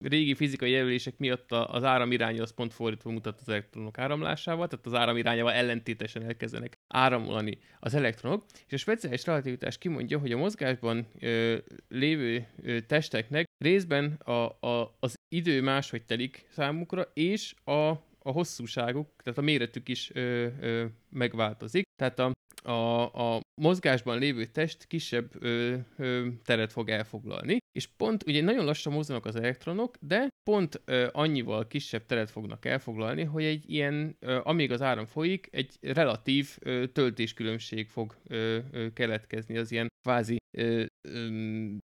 S3: régi fizikai jelölések miatt az áramiránya az pont fordítva mutat az elektronok áramlásával, tehát az áramirányával ellentétesen elkezdenek áramolni az elektronok, és a speciális relativitás kimondja, hogy a mozgásban ö, lévő ö, testeknek részben a, a, az idő máshogy telik számukra, és a a hosszúságuk, tehát a méretük is ö, ö, megváltozik. Tehát a, a, a mozgásban lévő test kisebb ö, ö, teret fog elfoglalni, és pont, ugye nagyon lassan mozognak az elektronok, de pont ö, annyival kisebb teret fognak elfoglalni, hogy egy ilyen, ö, amíg az áram folyik, egy relatív ö, töltéskülönbség fog ö, ö, keletkezni az ilyen kvázi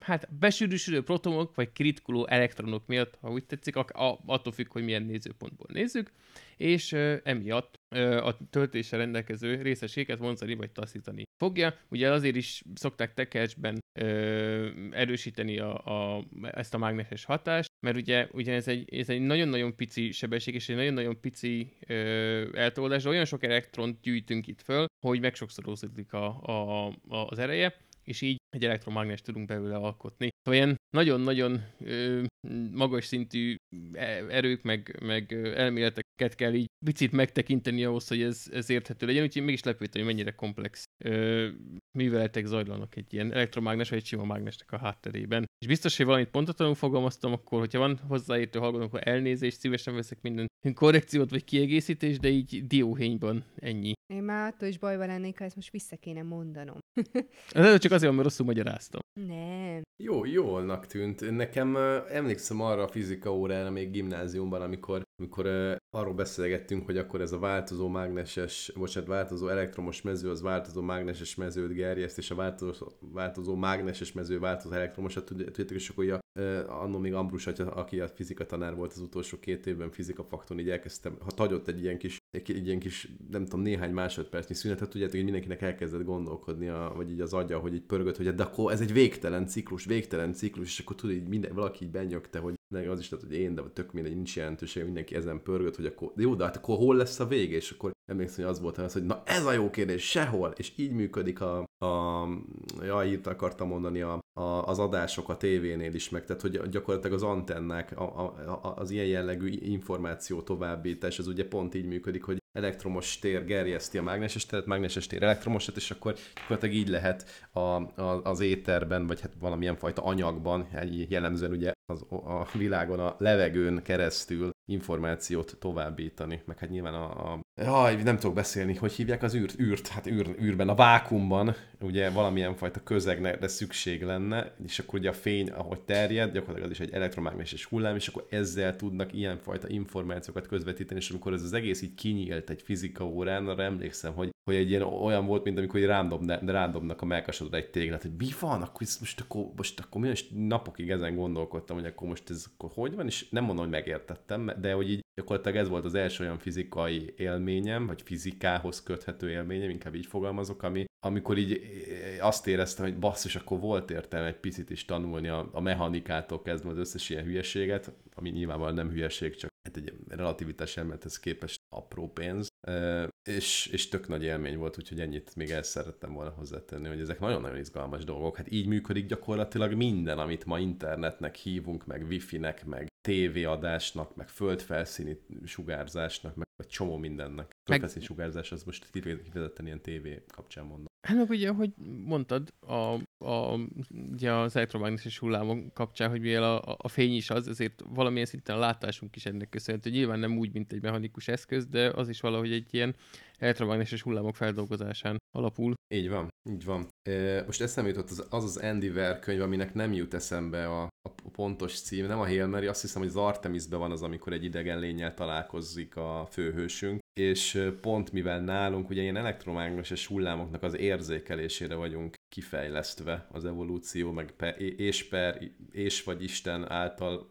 S3: hát besűrűsülő protonok, vagy kritkuló elektronok miatt, ha úgy tetszik, a, a, attól függ, hogy milyen nézőpontból nézzük, és ö, emiatt ö, a töltéssel rendelkező részeséget vonzani vagy taszítani fogja. Ugye azért is szokták tekercsben erősíteni a, a, ezt a mágneses hatást, mert ugye, ugye ez, egy, ez egy nagyon-nagyon pici sebesség, és egy nagyon-nagyon pici ö, eltolódás, de olyan sok elektront gyűjtünk itt föl, hogy megsokszorozódik a, a, a, az ereje, és így egy elektromágnes tudunk belőle alkotni. Szóval ilyen nagyon-nagyon magas szintű e, erők, meg, meg elméleteket kell így picit megtekinteni ahhoz, hogy ez, ez érthető legyen, úgyhogy mégis lepődtem, hogy mennyire komplex ö, műveletek zajlanak egy ilyen elektromágnes vagy egy sima mágnesnek a hátterében. És biztos, hogy valamit pontatlanul fogalmaztam, akkor, hogyha van hozzáértő hallgatók, akkor elnézést, szívesen veszek minden korrekciót vagy kiegészítést, de így dióhényban ennyi.
S2: Én már attól is bajban lennék, ha ezt most vissza kéne mondanom. [LAUGHS]
S3: Ez csak azért, mert rosszul magyaráztam.
S2: Nem.
S1: Jó, jólnak tűnt. Nekem emlékszem arra a fizika órára még gimnáziumban, amikor, amikor uh, arról beszélgettünk, hogy akkor ez a változó mágneses, bocsánat, változó elektromos mező, az változó mágneses mezőt gerjeszt, és a változó, változó mágneses mező változó elektromosat, tudjátok, és akkor a, uh, annó még Ambrus, aki a fizika tanár volt az utolsó két évben fizika fakton, így elkezdtem, ha tagyott egy ilyen kis, egy, egy ilyen kis, nem tudom, néhány másodpercnyi szünetet, tudjátok, hogy mindenkinek elkezdett gondolkodni, a, vagy így az agya, hogy így pörgött, hogy de akkor ez egy végtelen ciklus, végtelen ciklus, és akkor tudod, így minden, valaki így benyögte, hogy az is tehát, hogy én, de tök mindegy, nincs jelentőség, mindenki ezen pörgött, hogy akkor, de jó, de hát akkor hol lesz a vége, és akkor emlékszem, hogy az volt az, hogy na ez a jó kérdés, sehol, és így működik a, a ja, írt akartam mondani, a, a, az adások a tévénél is meg, tehát hogy gyakorlatilag az antennák, a, a, az ilyen jellegű információ továbbítás, az ugye pont így működik, hogy elektromos tér gerjeszti a mágneses teret, mágneses tér elektromosat, és akkor gyakorlatilag így lehet a, a, az éterben, vagy hát valamilyen fajta anyagban, jellemzően ugye az, a világon a levegőn keresztül információt továbbítani, meg hát nyilván a, a jaj, nem tudok beszélni, hogy hívják az űrt, űrt, hát űr, űrben, a vákumban ugye valamilyen fajta közegre szükség lenne, és akkor ugye a fény, ahogy terjed, gyakorlatilag az is egy elektromágneses hullám, és akkor ezzel tudnak ilyenfajta információkat közvetíteni, és amikor ez az egész így kinyílt egy fizika órán, arra emlékszem, hogy, hogy egy ilyen olyan volt, mint amikor rándobna, rándobnak a melkasodra egy téglát, hogy mi van, akkor most akkor, most akkor mi, és napokig ezen gondolkodtam, hogy akkor most ez akkor hogy van, és nem mondom, hogy megértettem, de hogy így gyakorlatilag ez volt az első olyan fizikai élményem, vagy fizikához köthető élményem, inkább így fogalmazok, ami, amikor így eh, azt éreztem, hogy basszus, akkor volt értelme egy picit is tanulni a, a mechanikától kezdve az összes ilyen hülyeséget, ami nyilvánvalóan nem hülyeség, csak hát egy relativitás elmélethez képest apró pénz, és, és tök nagy élmény volt, úgyhogy ennyit még el szerettem volna hozzátenni, hogy ezek nagyon-nagyon izgalmas dolgok. Hát így működik gyakorlatilag minden, amit ma internetnek hívunk, meg wifi-nek, meg tévéadásnak, meg földfelszíni sugárzásnak, meg egy csomó mindennek. Földfelszíni sugárzás az most kifejezetten ilyen tévé kapcsán mondom.
S3: Hát meg ugye, ahogy mondtad, a, a, ugye az elektromágneses hullámok kapcsán, hogy mivel a, a fény is az, ezért valamilyen szinten a látásunk is ennek köszönhető. Nyilván nem úgy, mint egy mechanikus eszköz, de az is valahogy egy ilyen elektromágneses hullámok feldolgozásán alapul.
S1: Így van, így van. Most eszembe jutott az az, az Andy Ver könyv, aminek nem jut eszembe a, a pontos cím, nem a Hail Mary, azt hiszem, hogy az Artemisben van az, amikor egy idegen lényel találkozik a főhősünk, és pont mivel nálunk ugye ilyen elektromágneses hullámoknak az érzékelésére vagyunk kifejlesztve az evolúció, meg pe, és per, és vagy Isten által,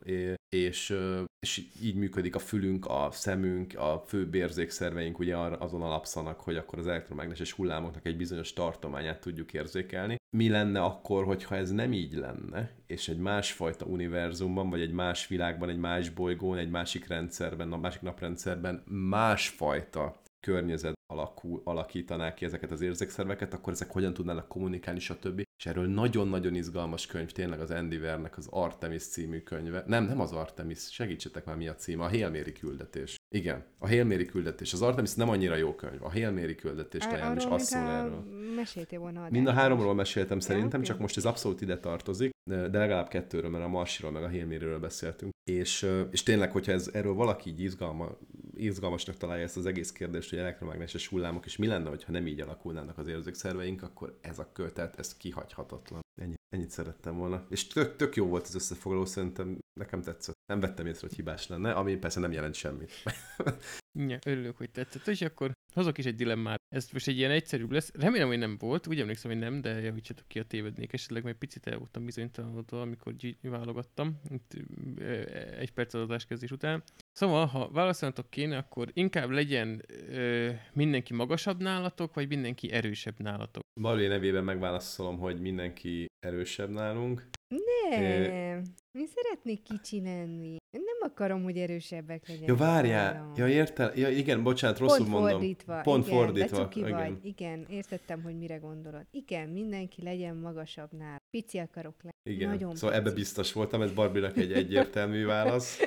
S1: és, és így működik a fülünk, a szemünk, a fő érzékszerveink ugye azon alapszanak, hogy akkor az elektromágneses hullámoknak egy bizonyos tartományát tudjuk érzékelni. Mi lenne akkor, hogyha ez nem így lenne, és egy másfajta univerzumban, vagy egy más világban, egy más bolygón, egy másik rendszerben, a másik naprendszerben másfajta környezet alakul, alakítanák ki ezeket az érzékszerveket, akkor ezek hogyan tudnának kommunikálni, stb. És erről nagyon-nagyon izgalmas könyv, tényleg az Andy Vernek az Artemis című könyve. Nem, nem az Artemis, segítsetek már mi a címe, a Hélméri küldetés. Igen, a Hélméri küldetés. Az Artemis nem annyira jó könyv, a Hélméri küldetés talán is azt szól erről.
S2: Meséltél volna
S1: Mind a háromról meséltem szerintem, csak most ez abszolút ide tartozik, de legalább kettőről, mert a Marsiról meg a Hélmériről beszéltünk. És, és tényleg, hogyha ez, erről valaki így izgalma, izgalmasnak találja ezt az egész kérdést, hogy elektromágneses hullámok, és mi lenne, ha nem így alakulnának az érzékszerveink, akkor ez a kötet, ez kihagyhatatlan. Ennyi, ennyit szerettem volna. És tök, tök jó volt az összefoglaló, szerintem nekem tetszett. Nem vettem észre, hogy hibás lenne, ami persze nem jelent semmit. [LAUGHS]
S3: ja, örülök, hogy tetszett. És akkor hozok is egy dilemmát. Ez most egy ilyen egyszerűbb lesz. Remélem, hogy nem volt. Úgy emlékszem, hogy nem, de javítsatok ki a tévednék. Esetleg meg picit el voltam bizonytalanodva, amikor válogattam. Itt, egy perc adás kezdés után. Szóval, ha válaszolnatok kéne, akkor inkább legyen ö, mindenki magasabb nálatok, vagy mindenki erősebb nálatok?
S1: Balé nevében megválaszolom, hogy mindenki erősebb nálunk.
S2: Nem, mi szeretnék kicsi lenni. Nem akarom, hogy erősebbek legyenek.
S1: Ja, várjál. Ja, értel. Ja, igen, bocsánat, rosszul
S2: Pont
S1: mondom.
S2: Fordítva.
S1: Pont
S2: igen,
S1: fordítva.
S2: Igen, vagy. Igen, értettem, hogy mire gondolod. Igen, mindenki legyen magasabb nál. Pici akarok lenni.
S1: Igen,
S2: Nagyon
S1: szóval
S2: pici.
S1: ebbe biztos voltam, ez Barbinak egy [LAUGHS] egyértelmű válasz.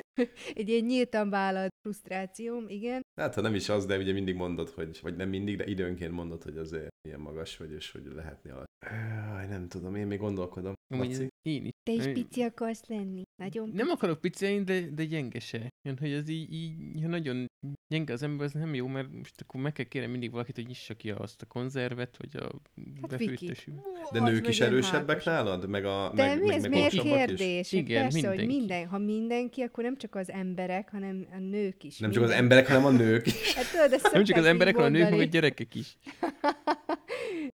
S2: egy ilyen nyíltan vállalt frusztrációm, igen.
S1: Hát, ha nem is az, de ugye mindig mondod, hogy, vagy nem mindig, de időnként mondod, hogy azért milyen magas vagy, és hogy lehetni alatt. Aj, nem tudom, én még gondolkodom. Laci?
S3: Én is.
S2: Te is pici akarsz lenni. Nagyon
S3: Nem akarok pici lenni, de, de gyenge se. Jön, hogy az így, így ha nagyon gyenge az ember, az nem jó, mert most akkor meg kell kérni mindig valakit, hogy nyissa ki azt a konzervet, vagy a
S2: Hát.
S1: De
S2: Az
S1: nők is erősebbek
S2: hátas.
S1: nálad? Meg a,
S2: De
S1: meg,
S2: mi
S1: meg,
S2: ez
S1: meg
S2: miért
S1: is?
S2: kérdés?
S3: Igen,
S2: Persze, hogy
S3: mindenki.
S2: minden, ha mindenki, akkor nem csak az emberek, hanem a nők is.
S1: Nem csak az emberek, hanem a nők is.
S2: Hát tudod,
S3: Nem csak az emberek, hanem a nők, meg a gyerekek is.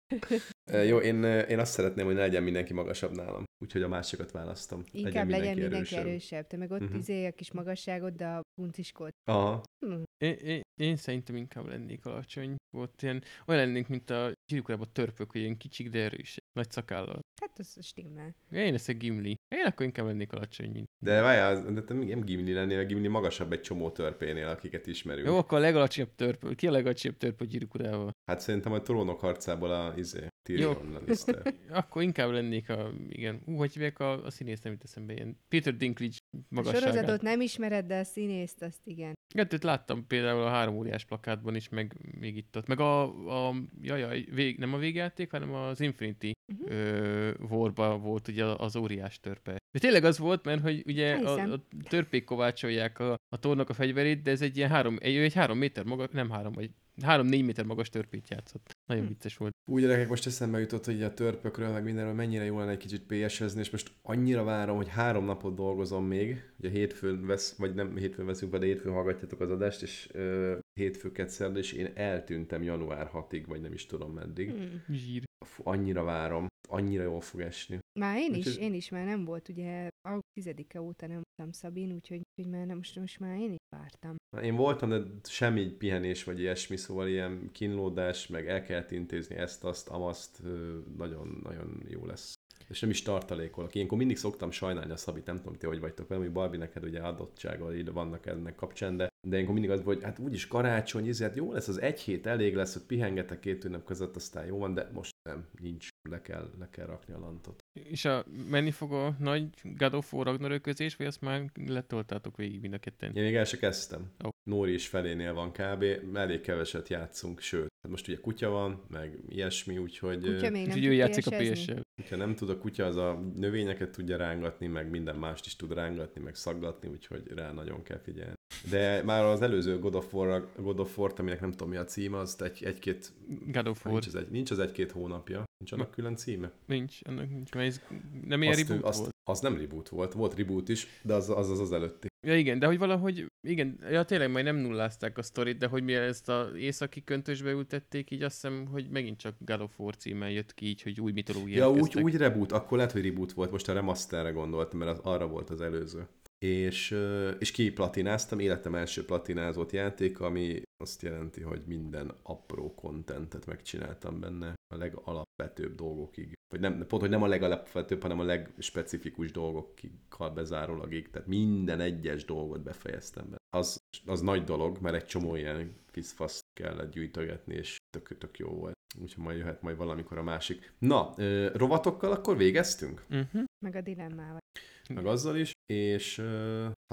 S3: [LAUGHS]
S1: Jó, én, én azt szeretném, hogy ne legyen mindenki magasabb nálam. Úgyhogy a másikat választom.
S2: Inkább legyen mindenki erősebb. erősebb. Te meg ott uh-huh. izé a kis magasságod, de a punciskod.
S1: Aha.
S2: Hm.
S3: Én, én, én szerintem inkább lennék alacsony. Volt ilyen, olyan lennénk, mint a gyűrűkorában törpök, hogy ilyen kicsik, de erősek. Nagy szakállal.
S2: Hát az stimmel.
S3: Én leszek Gimli. Én akkor inkább lennék alacsony, mint...
S1: De várjál, de te nem Gimli lennél, a Gimli magasabb egy csomó törpénél, akiket ismerünk.
S3: Jó, akkor a legalacsonyabb törp. Ki a legalacsonyabb törp a gyűrűkorával?
S1: Hát szerintem a trónok harcából a izé, Tyrion Lannister. [LAUGHS]
S3: Akkor inkább lennék a, igen, ú, hogy hívják a, a színész, nem jut eszembe, ilyen Peter Dinklage
S2: A
S3: magasságát.
S2: sorozatot nem ismered, de a színészt azt igen.
S3: Hát őt láttam például a három óriás plakátban is, meg még itt ott. Meg a, a jajaj, vég, nem a végjáték, hanem az Infinity uh-huh. ö, Warba volt ugye az óriás törpe. De tényleg az volt, mert hogy ugye
S2: Hiszem.
S3: a, a törpék kovácsolják a, a tornak a fegyverét, de ez egy ilyen három, egy, egy három méter magas, nem három, vagy három-négy méter magas törpét játszott. Nagyon
S2: Hm.
S3: vicces volt.
S1: Úgy gyerekek, most eszembe jutott, hogy a törpökről, meg mindenről mennyire jó lenne egy kicsit PS-ezni, és most annyira várom, hogy három napot dolgozom még, ugye hétfőn vesz, vagy nem hétfőn veszünk de hétfőn hallgatjátok az adást, és ö, hétfő kedszerda, és én eltűntem január 6-ig, vagy nem is tudom meddig.
S2: Hmm.
S3: Zsír.
S1: Annyira várom, annyira jól fog esni.
S2: Már én is, én is már nem volt, ugye augusztus 10-e óta nem voltam Szabin, úgyhogy, úgyhogy már nem, most, most már én is vártam.
S1: Én voltam, de semmi pihenés vagy ilyesmi, szóval ilyen kínlódás, meg el kellett intézni ezt, azt, amaszt, ö, nagyon, nagyon jó lesz. És nem is tartalékolok. Ilyenkor mindig szoktam sajnálni a Szabit, nem tudom, ti hogy vagytok velem, hogy Barbie neked ugye adottsága ide vannak ennek kapcsán, de, de ilyenkor mindig az, hogy hát úgyis karácsony, hát jó lesz, az egy hét elég lesz, hogy pihengetek két ünnep között, aztán jó van, de most nem, nincs, le kell, le kell rakni a lantot.
S3: És a, menni fog a nagy God of War Ragnaröközés, vagy azt már letoltátok végig mind a ketten?
S1: Én még el se kezdtem.
S3: Ó.
S1: Nóri is felénél van kb. Elég keveset játszunk, sőt, hát most ugye kutya van, meg ilyesmi, úgyhogy...
S2: Kutya még nem
S3: Úgyhogy ő játszik a? PS-sel.
S1: Ha nem tud a kutya, az a növényeket tudja rángatni, meg minden mást is tud rángatni, meg szaggatni, úgyhogy rá nagyon kell figyelni. De már az előző God of, War, God of War-t, aminek nem tudom mi a címe, az egy, egy-két,
S3: God of War.
S1: nincs az, egy, nincs az egy-két hónapja, nincs annak külön címe.
S3: Nincs, annak nincs, ez nem ilyen
S1: Azt,
S3: reboot
S1: azt,
S3: volt.
S1: az nem reboot volt, volt reboot is, de az az, az, az előtti.
S3: Ja igen, de hogy valahogy, igen, ja tényleg majd nem nullázták a sztorit, de hogy mivel ezt a északi köntösbe ültették, így azt hiszem, hogy megint csak God of War címmel jött ki, így, hogy új mitológiát
S1: Ja, úgy, úgy reboot, akkor lehet, hogy reboot volt, most a remasterre gondoltam, mert az, arra volt az előző. És, és ki platináztam, életem első platinázott játék, ami azt jelenti, hogy minden apró kontentet megcsináltam benne, a legalapvetőbb dolgokig. Vagy nem, pont, hogy nem a legalapvetőbb, hanem a legspecifikus dolgokkal bezárólagig. Tehát minden egyes dolgot befejeztem benne. Az, az nagy dolog, mert egy csomó ilyen fiszfaszt kellett gyűjtögetni, és tök, tök jó volt. Úgyhogy majd jöhet majd valamikor a másik. Na, rovatokkal akkor végeztünk?
S3: Uh-huh.
S2: Meg a dilemmával.
S1: Meg azzal is, és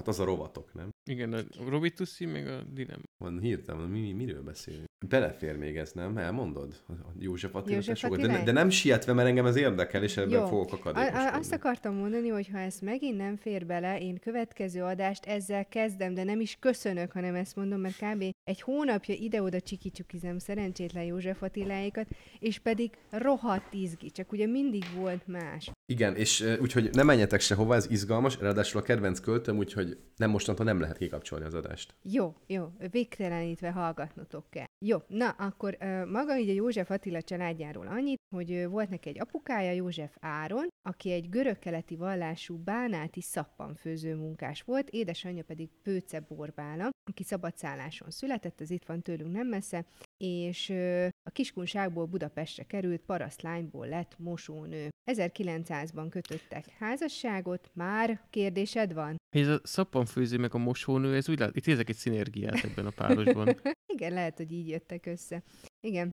S1: hát az a rovatok, nem?
S3: Igen, a Robitussi, meg a Dilemma.
S1: Van hirtelen, mi, mi, miről beszélünk? Belefér még ez, nem? Elmondod? A József Attila
S2: József
S1: de, de, nem sietve, mert engem ez érdekel, és ebben
S2: Jó.
S1: fogok
S2: A,
S1: akadékoskodni.
S2: a, azt akartam mondani, hogy ha ez megint nem fér bele, én következő adást ezzel kezdem, de nem is köszönök, hanem ezt mondom, mert kb. egy hónapja ide-oda csikicsukizem szerencsétlen József Attiláékat, és pedig rohadt izgi, csak ugye mindig volt más.
S1: Igen, és úgyhogy ne menjetek sehova, ez izgalmas, ráadásul a kedvenc költöm, úgyhogy nem mostantól nem lehet kikapcsolni az adást.
S2: Jó, jó, végtelenítve hallgatnotok kell. Jó, na akkor ö, maga így a József Attila családjáról annyit, hogy ö, volt neki egy apukája, József Áron, aki egy görög-keleti vallású bánáti szappanfőző munkás volt, édesanyja pedig Pőce Borbála, aki szabadszálláson született, ez itt van tőlünk nem messze, és ö, a kiskunságból Budapestre került, parasztlányból lett mosónő. 1900-ban kötöttek házasságot, már kérdésed van?
S3: Ez a szappanfőző meg a mosónő, ez úgy lát, itt érzek egy szinergiát ebben a párosban. [LAUGHS]
S2: Igen, lehet, hogy így jöttek össze. Igen.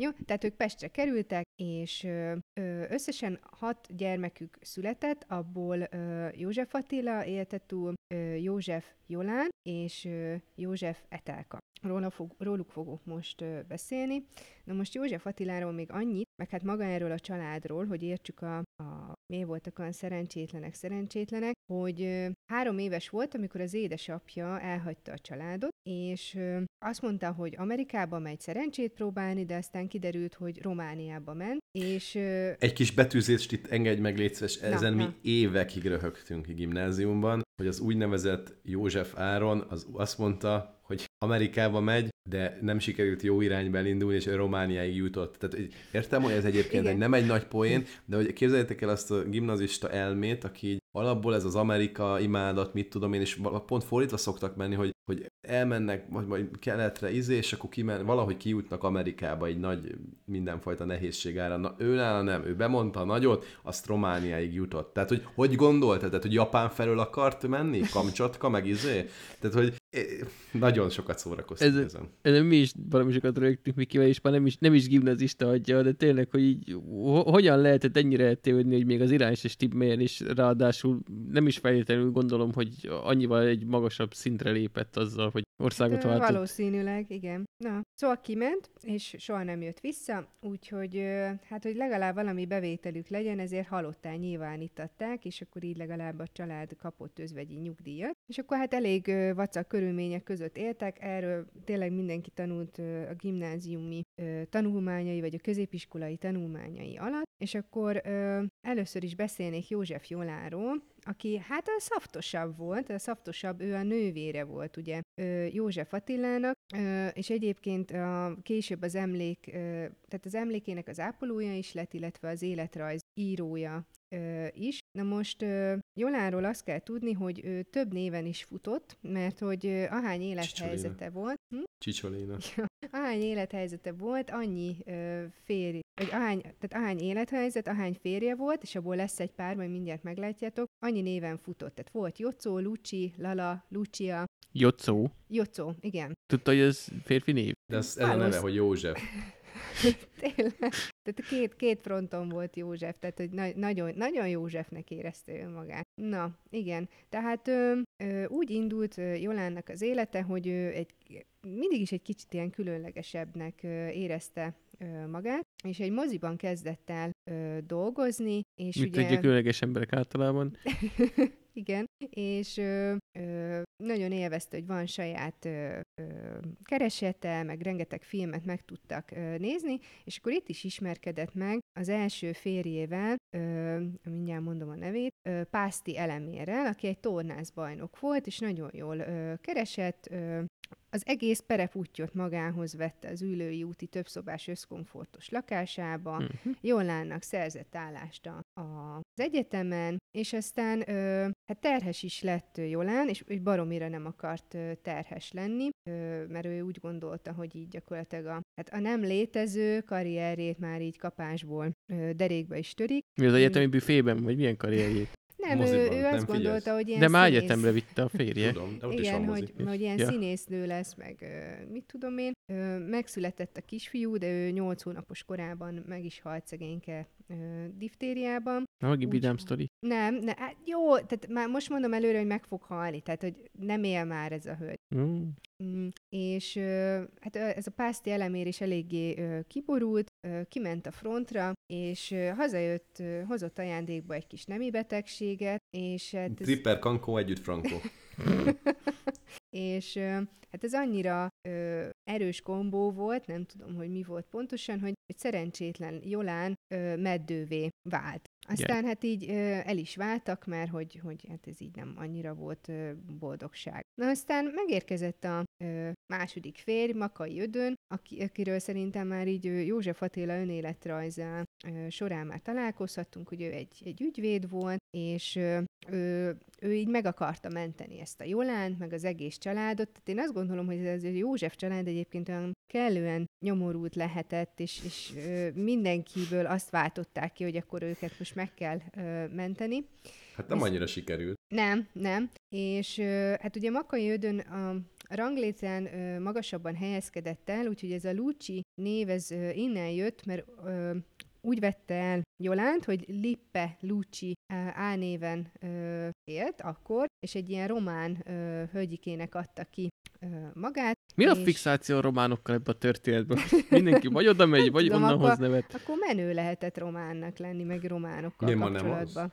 S2: Jó, tehát ők Pestre kerültek, és összesen hat gyermekük született, abból József Attila élte túl, József Jolán és József Etelka. Róla fog, róluk fogok most beszélni. Na most József Attiláról még annyit, meg hát maga erről a családról, hogy értsük a, a miért voltak olyan szerencsétlenek, szerencsétlenek, hogy három éves volt, amikor az édesapja elhagyta a családot, és azt mondta, hogy Amerikába megy szerencsét próbálni, de aztán kiderült, hogy Romániába ment, és
S1: Egy kis betűzést itt engedj meg, légy szíves, ezen
S2: na.
S1: mi évekig röhögtünk a gimnáziumban, hogy az úgynevezett József Áron az azt mondta, hogy Amerikába megy, de nem sikerült jó irányba elindulni, és Romániáig jutott. Tehát értem, hogy ez egyébként egy, nem egy nagy poén, de hogy képzeljétek el azt a gimnazista elmét, aki így alapból ez az Amerika imádat, mit tudom én, és pont fordítva szoktak menni, hogy, hogy elmennek vagy, vagy keletre izé, és akkor kimen, valahogy kijutnak Amerikába egy nagy mindenfajta nehézség ára. Na, ő nála nem, ő bemondta a nagyot, azt Romániáig jutott. Tehát, hogy hogy gondoltad? Tehát, hogy Japán felől akart menni? Kamcsatka, meg izé? Tehát, hogy Nagyon sokat szórakoztunk
S3: Ez-
S1: ezen.
S3: Ezen mi is valami sokat rögtünk Mikivel, és már nem is, nem is gimnazista adja, de tényleg, hogy így, ho- hogyan lehetett ennyire eltévedni, hogy még az irány se stimmeljen, és ráadásul nem is feltétlenül gondolom, hogy annyival egy magasabb szintre lépett azzal, hogy országot
S2: Ö,
S3: váltott.
S2: Valószínűleg, igen. Na, szóval kiment, és soha nem jött vissza, úgyhogy hát, hogy legalább valami bevételük legyen, ezért halottá nyilvánítatták, és akkor így legalább a család kapott özvegyi nyugdíjat. És akkor hát elég vacak körülmények között éltek, erről tényleg mindenki tanult a gimnáziumi tanulmányai, vagy a középiskolai tanulmányai alatt, és akkor először is beszélnék József Joláról, aki hát a szaftosabb volt, a szaftosabb, ő a nővére volt, ugye, József Attilának, és egyébként a, később az emlék, tehát az emlékének az ápolója is lett, illetve az életrajz írója is. Na most Joláról azt kell tudni, hogy ő több néven is futott, mert hogy ahány élethelyzete volt, hm?
S1: Csicsolina. [LAUGHS]
S2: ahány élethelyzete volt, annyi férj, vagy ahány, tehát ahány élethelyzet, ahány férje volt, és abból lesz egy pár, majd mindjárt meglátjátok, annyi néven futott. Tehát volt Jocó, Luci, Lala, Lucia,
S3: Jocó.
S2: Jocó, igen.
S3: Tudta, hogy ez férfi név?
S1: De ez, ez a neve, hogy József. [LAUGHS]
S2: Tényleg. Tehát két, két fronton volt József, tehát hogy na- nagyon, nagyon Józsefnek érezte ő magát. Na, igen. Tehát ö, ö, úgy indult Jolánnak az élete, hogy ő egy, mindig is egy kicsit ilyen különlegesebbnek ö, érezte ö, magát, és egy moziban kezdett el ö, dolgozni, és
S3: Mint
S2: ugye...
S3: egy különleges emberek általában. [LAUGHS]
S2: Igen, és ö, ö, nagyon élvezte, hogy van saját ö, ö, keresete, meg rengeteg filmet meg tudtak ö, nézni, és akkor itt is ismerkedett meg az első férjével, ö, mindjárt mondom a nevét, ö, Pászti Elemérrel, aki egy tornászbajnok volt, és nagyon jól ö, keresett, ö, az egész perepútjot magához vette az ülői úti többszobás összkomfortos lakásába,
S3: Mhm.
S2: Jolánnak szerzett állást a, az egyetemen, és aztán ö, hát terhes is lett Jolán, és, és baromira nem akart terhes lenni, ö, mert ő úgy gondolta, hogy így gyakorlatilag a, hát a nem létező karrierjét már így kapásból ö, derékba is törik.
S3: Mi az egyetemi büfében, vagy milyen karrierjét?
S2: Nem,
S1: Moziban,
S2: ő, ő
S1: nem
S2: azt
S1: figyelsz?
S2: gondolta, hogy ilyen
S3: De már
S2: színész-
S3: egyetemre vitte a férje.
S1: Tudom, de ott is
S2: igen,
S1: van
S2: hogy, hogy ilyen
S3: Ja.
S2: színésznő lesz, meg mit tudom én. Megszületett a kisfiú, de ő 8 hónapos korában meg is halt szegényke diftériában.
S3: Na, megint
S2: Úgy-
S3: vidám sztori.
S2: Nem, ne, hát jó, tehát már most mondom előre, hogy meg fog halni, tehát hogy nem él már ez a hölgy.
S3: Mm.
S2: Mm, és hát ez a pászti elemér is eléggé kiborult, kiment a frontra, és hazajött, hozott ajándékba egy kis nemi betegséget, és hát ez,
S1: Tripper, Kankó, együtt Franco. [LAUGHS]
S2: és hát ez annyira ö, erős kombó volt, nem tudom, hogy mi volt pontosan, hogy, hogy szerencsétlen Jolán ö, meddővé vált. Aztán hát így el is váltak, mert hogy, hogy hát ez így nem annyira volt boldogság. Na aztán megérkezett a második férj, Makai Ödön, aki, akiről szerintem már így József Attila önéletrajza során már találkozhattunk, hogy ő egy, egy ügyvéd volt, és ő, ő így meg akarta menteni ezt a Jolánt, meg az egész családot. Tehát én azt gondolom, hogy ez a József család egyébként olyan kellően nyomorult lehetett, és, és mindenkiből azt váltották ki, hogy akkor őket most meg kell ö, menteni.
S1: Hát nem
S2: Ez-
S1: annyira sikerült.
S2: Nem, nem. És ö, hát ugye Makai Ödön a ranglétrán ö, magasabban helyezkedett el, úgyhogy ez a Lucci név ez ö, innen jött, mert ö, úgy vette el Jolánt, hogy Lippe Lucci ö, álnéven ö, élt akkor, és egy ilyen román ö, hölgyikének adta ki ö, magát.
S3: Mi a
S2: És-
S3: fixáció a románokkal ebben a történetben? [LAUGHS] Mindenki vagy oda megy, vagy
S2: tudom,
S3: onnan
S2: akkor-
S3: hoz nevet.
S2: Akkor menő lehetett románnak lenni, meg románokkal
S1: Mi ma nem az?
S2: kapcsolatban.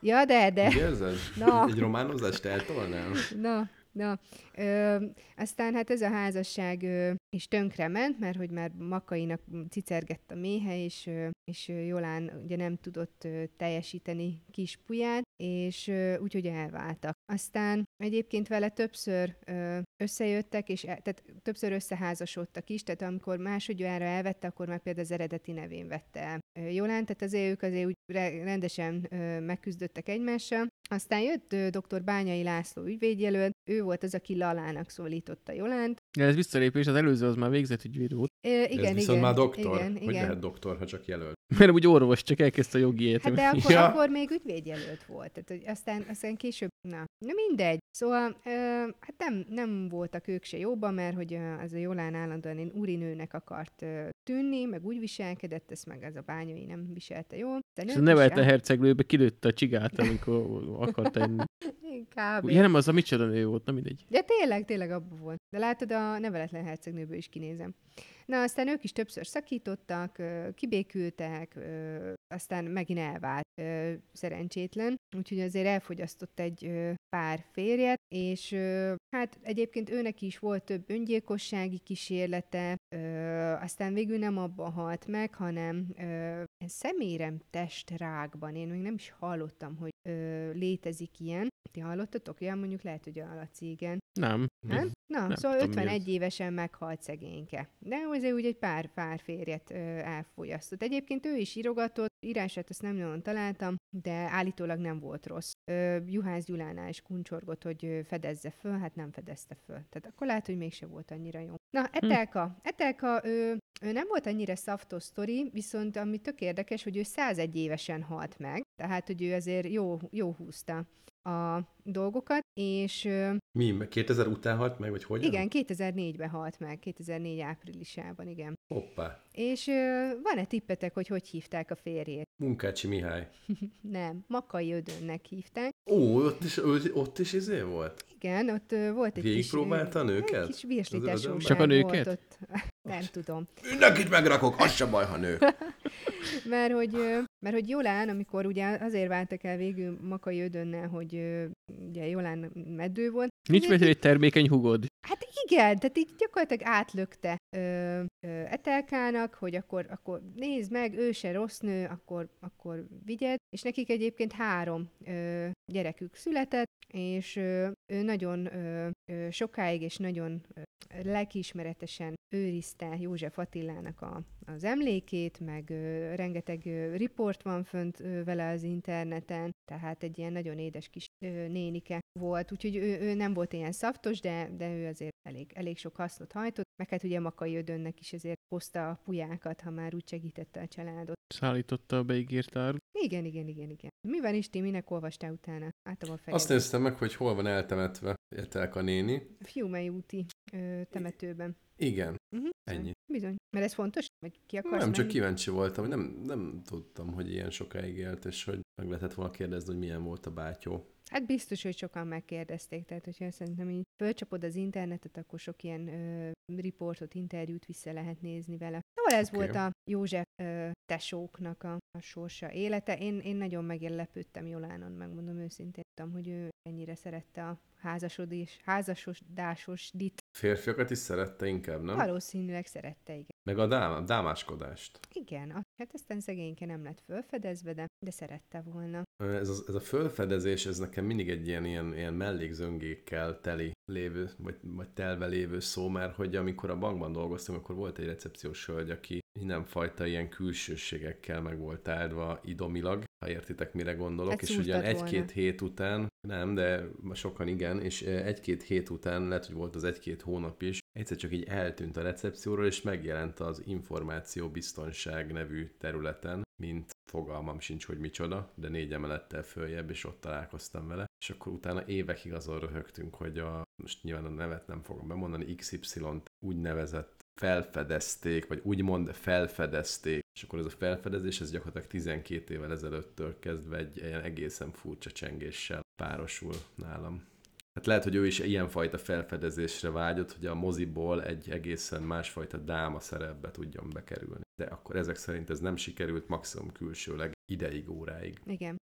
S2: Ja, de, de.
S1: Úgy érzed?
S2: Na.
S1: Egy románozást eltolnál?
S2: Na, na. Ö, aztán hát ez a házasság ö, is tönkre ment, mert hogy már Makainak cicergett a méhe, és, ö, és Jolán ugye nem tudott ö, teljesíteni kis puját, és úgyhogy elváltak. Aztán egyébként vele többször ö, összejöttek, és e, tehát többször összeházasodtak is, tehát amikor másodjára elvette, akkor már például az eredeti nevén vette el Jolán, tehát azért ők azért úgy re- rendesen ö, megküzdöttek egymással. Aztán jött ö, dr. Bányai László ügyvédjelölt, ő volt az, aki Lalának szólította Jolánt.
S3: Ja, ez visszalépés, az előző az már végzett ügyvéd volt.
S2: Igen,
S1: Ez viszont
S2: igen,
S1: már doktor.
S2: Igen,
S1: hogy
S2: igen.
S1: lehet doktor, ha csak jelölt?
S3: Mert úgy orvos, csak elkezdte a jogi
S2: Hát
S3: egyetemet.
S2: de akkor,
S1: Ja.
S2: akkor még ügyvédjelölt volt. Tehát, hogy aztán, aztán később, na, na mindegy. Szóval, ö, hát nem, nem voltak ők se jóban, mert hogy az a Jolán állandóan én urinőnek akart ö, tűnni, meg úgy viselkedett, ezt meg ez a bányai nem viselte jól. De
S3: És
S2: nem
S3: nevelte a herceglőbe, kilőtte a csigát, amikor akart enni. [LAUGHS]
S2: Kb.
S3: Ja, nem, az a micsoda nő volt, na mindegy.
S2: De tényleg, tényleg abban volt. De látod, a neveletlen hercegnőből is kinézem. Na, aztán ők is többször szakítottak, kibékültek, aztán megint elvált szerencsétlen, úgyhogy azért elfogyasztott egy pár férjet, és hát egyébként őnek is volt több öngyilkossági kísérlete, aztán végül nem abban halt meg, hanem szemérem testrákban. Én még nem is hallottam, hogy létezik ilyen. Ti hallottatok? Ja, mondjuk lehet, hogy a Laci, igen.
S3: Nem.
S2: Nem? Na,
S3: Nem
S2: szóval
S3: tudom, mi
S2: 51
S3: ez.
S2: évesen meghalt szegényke. De azért úgy egy pár, pár férjet elfogyasztott. Egyébként ő is írogatott, írását azt nem nagyon találtam, de állítólag nem volt rossz. Juhász Gyulánál is kuncsorgott, hogy fedezze föl, hát nem fedezte föl. Tehát akkor lehet, hogy mégse volt annyira jó. Na, Etelka. Etelka, ő, ő nem volt annyira szaftos sztori, viszont ami tök érdekes, hogy ő 101 évesen halt meg, tehát hogy ő azért jó, jó húzta a dolgokat, és
S1: Mi, 2000 után halt meg, vagy hogy?
S2: igen, 2004-ben halt meg, 2004 áprilisában, igen.
S1: Hoppá.
S2: És van-e tippetek, hogy hogy hívták a férjét?
S1: Munkácsi Mihály. [LAUGHS]
S2: Nem, Makai Ödönnek hívták.
S1: Ó, ott is, ott is izé volt?
S2: Igen, ott volt egy kis...
S1: Végigpróbálta a nőket?
S2: Egy kis virsli
S1: Az Ödön?
S2: tesóság
S3: Csak a
S2: volt
S3: nőket?
S2: Ott. Nem tudom.
S1: Mindenkit megrakok, az sem baj, ha nő. [LAUGHS]
S2: Mert hogy, mert hogy Jolán, amikor ugye azért váltak el végül Makai Ödönnel, hogy ugye Jolán meddő volt,
S3: Nincs még egy termékeny hugod.
S2: Hát igen, tehát így gyakorlatilag átlökte ö, ö, Etelkának, hogy akkor, akkor nézd meg, ő se rossz nő, akkor, akkor vigyed. És nekik egyébként három ö, gyerekük született, és ö, ő nagyon ö, ö, sokáig és nagyon ö, lelkiismeretesen őrizte József Attilának a, az emlékét, meg ö, rengeteg ö, riport van fönt ö, vele az interneten, tehát egy ilyen nagyon édes kis ö, nénike volt, úgyhogy ő, ő nem volt ilyen szaftos, de, de ő azért elég, elég sok hasznot hajtott, meg hát ugye Makai Ödönnek is azért hozta a pujákat, ha már úgy segítette a családot.
S3: Szállította a beígért ár.
S2: Igen, igen, igen, igen. Mi van Isti, minek olvastál utána? Álltam a fejed.
S1: Azt néztem meg, hogy hol van eltemetve Etelka néni.
S2: Fiumei úti ö, temetőben.
S1: Igen,
S2: Uh-huh.
S1: ennyi.
S2: Bizony. Mert ez fontos? Vagy ki akarsz
S1: Nem, csak
S2: menni?
S1: kíváncsi voltam, nem, nem tudtam, hogy ilyen sokáig élt, és hogy meg lehetett volna kérdezni, hogy milyen volt a bátyó.
S2: Hát biztos, hogy sokan megkérdezték, tehát hogyha szerintem így fölcsapod az internetet, akkor sok ilyen ö, riportot, interjút vissza lehet nézni vele. Szóval ez
S1: Oké.
S2: volt a József ö, tesóknak a, a sorsa élete. Én, én nagyon meglepődtem Jolánon, megmondom őszintén, tudtam, hogy ő ennyire szerette a házasodás, házasodásos dit.
S1: Férfiakat is szerette inkább, nem?
S2: Valószínűleg szerette, igen.
S1: Meg a dám, dámáskodást.
S2: Igen, a, hát aztán szegényke nem lett fölfedezve, de, de szerette volna.
S1: Ez a, ez a fölfedezés, ez nekem mindig egy ilyen, ilyen, ilyen mellékzöngékkel teli lévő, vagy, vagy telve lévő szó, mert hogy amikor a bankban dolgoztam, akkor volt egy recepciós hölgy, aki mindenfajta ilyen külsőségekkel meg volt áldva idomilag, ha értitek, mire gondolok,
S2: Hát
S1: és ugyan
S2: szúrtad volna.
S1: egy-két hét után, nem, de sokan igen, és eh, egy-két hét után, lehet, hogy volt az egy-két hónap is, egyszer csak így eltűnt a recepcióról, és megjelent az információ biztonság nevű területen, mint fogalmam sincs, hogy micsoda, de négy emelettel följebb, és ott találkoztam vele, és akkor utána évekig azon röhögtünk, hogy a, most nyilván a nevet nem fogom bemondani, XY-t úgynevezett felfedezték, vagy úgymond felfedezték, és akkor ez a felfedezés, ez gyakorlatilag 12 évvel ezelőttől kezdve egy ilyen egészen furcsa csengéssel párosul nálam. Hát lehet, hogy ő is ilyenfajta felfedezésre vágyott, hogy a moziból egy egészen másfajta dáma szerepbe tudjon bekerülni. De akkor ezek szerint ez nem sikerült, maximum külsőleg ideig, óráig.
S2: Igen.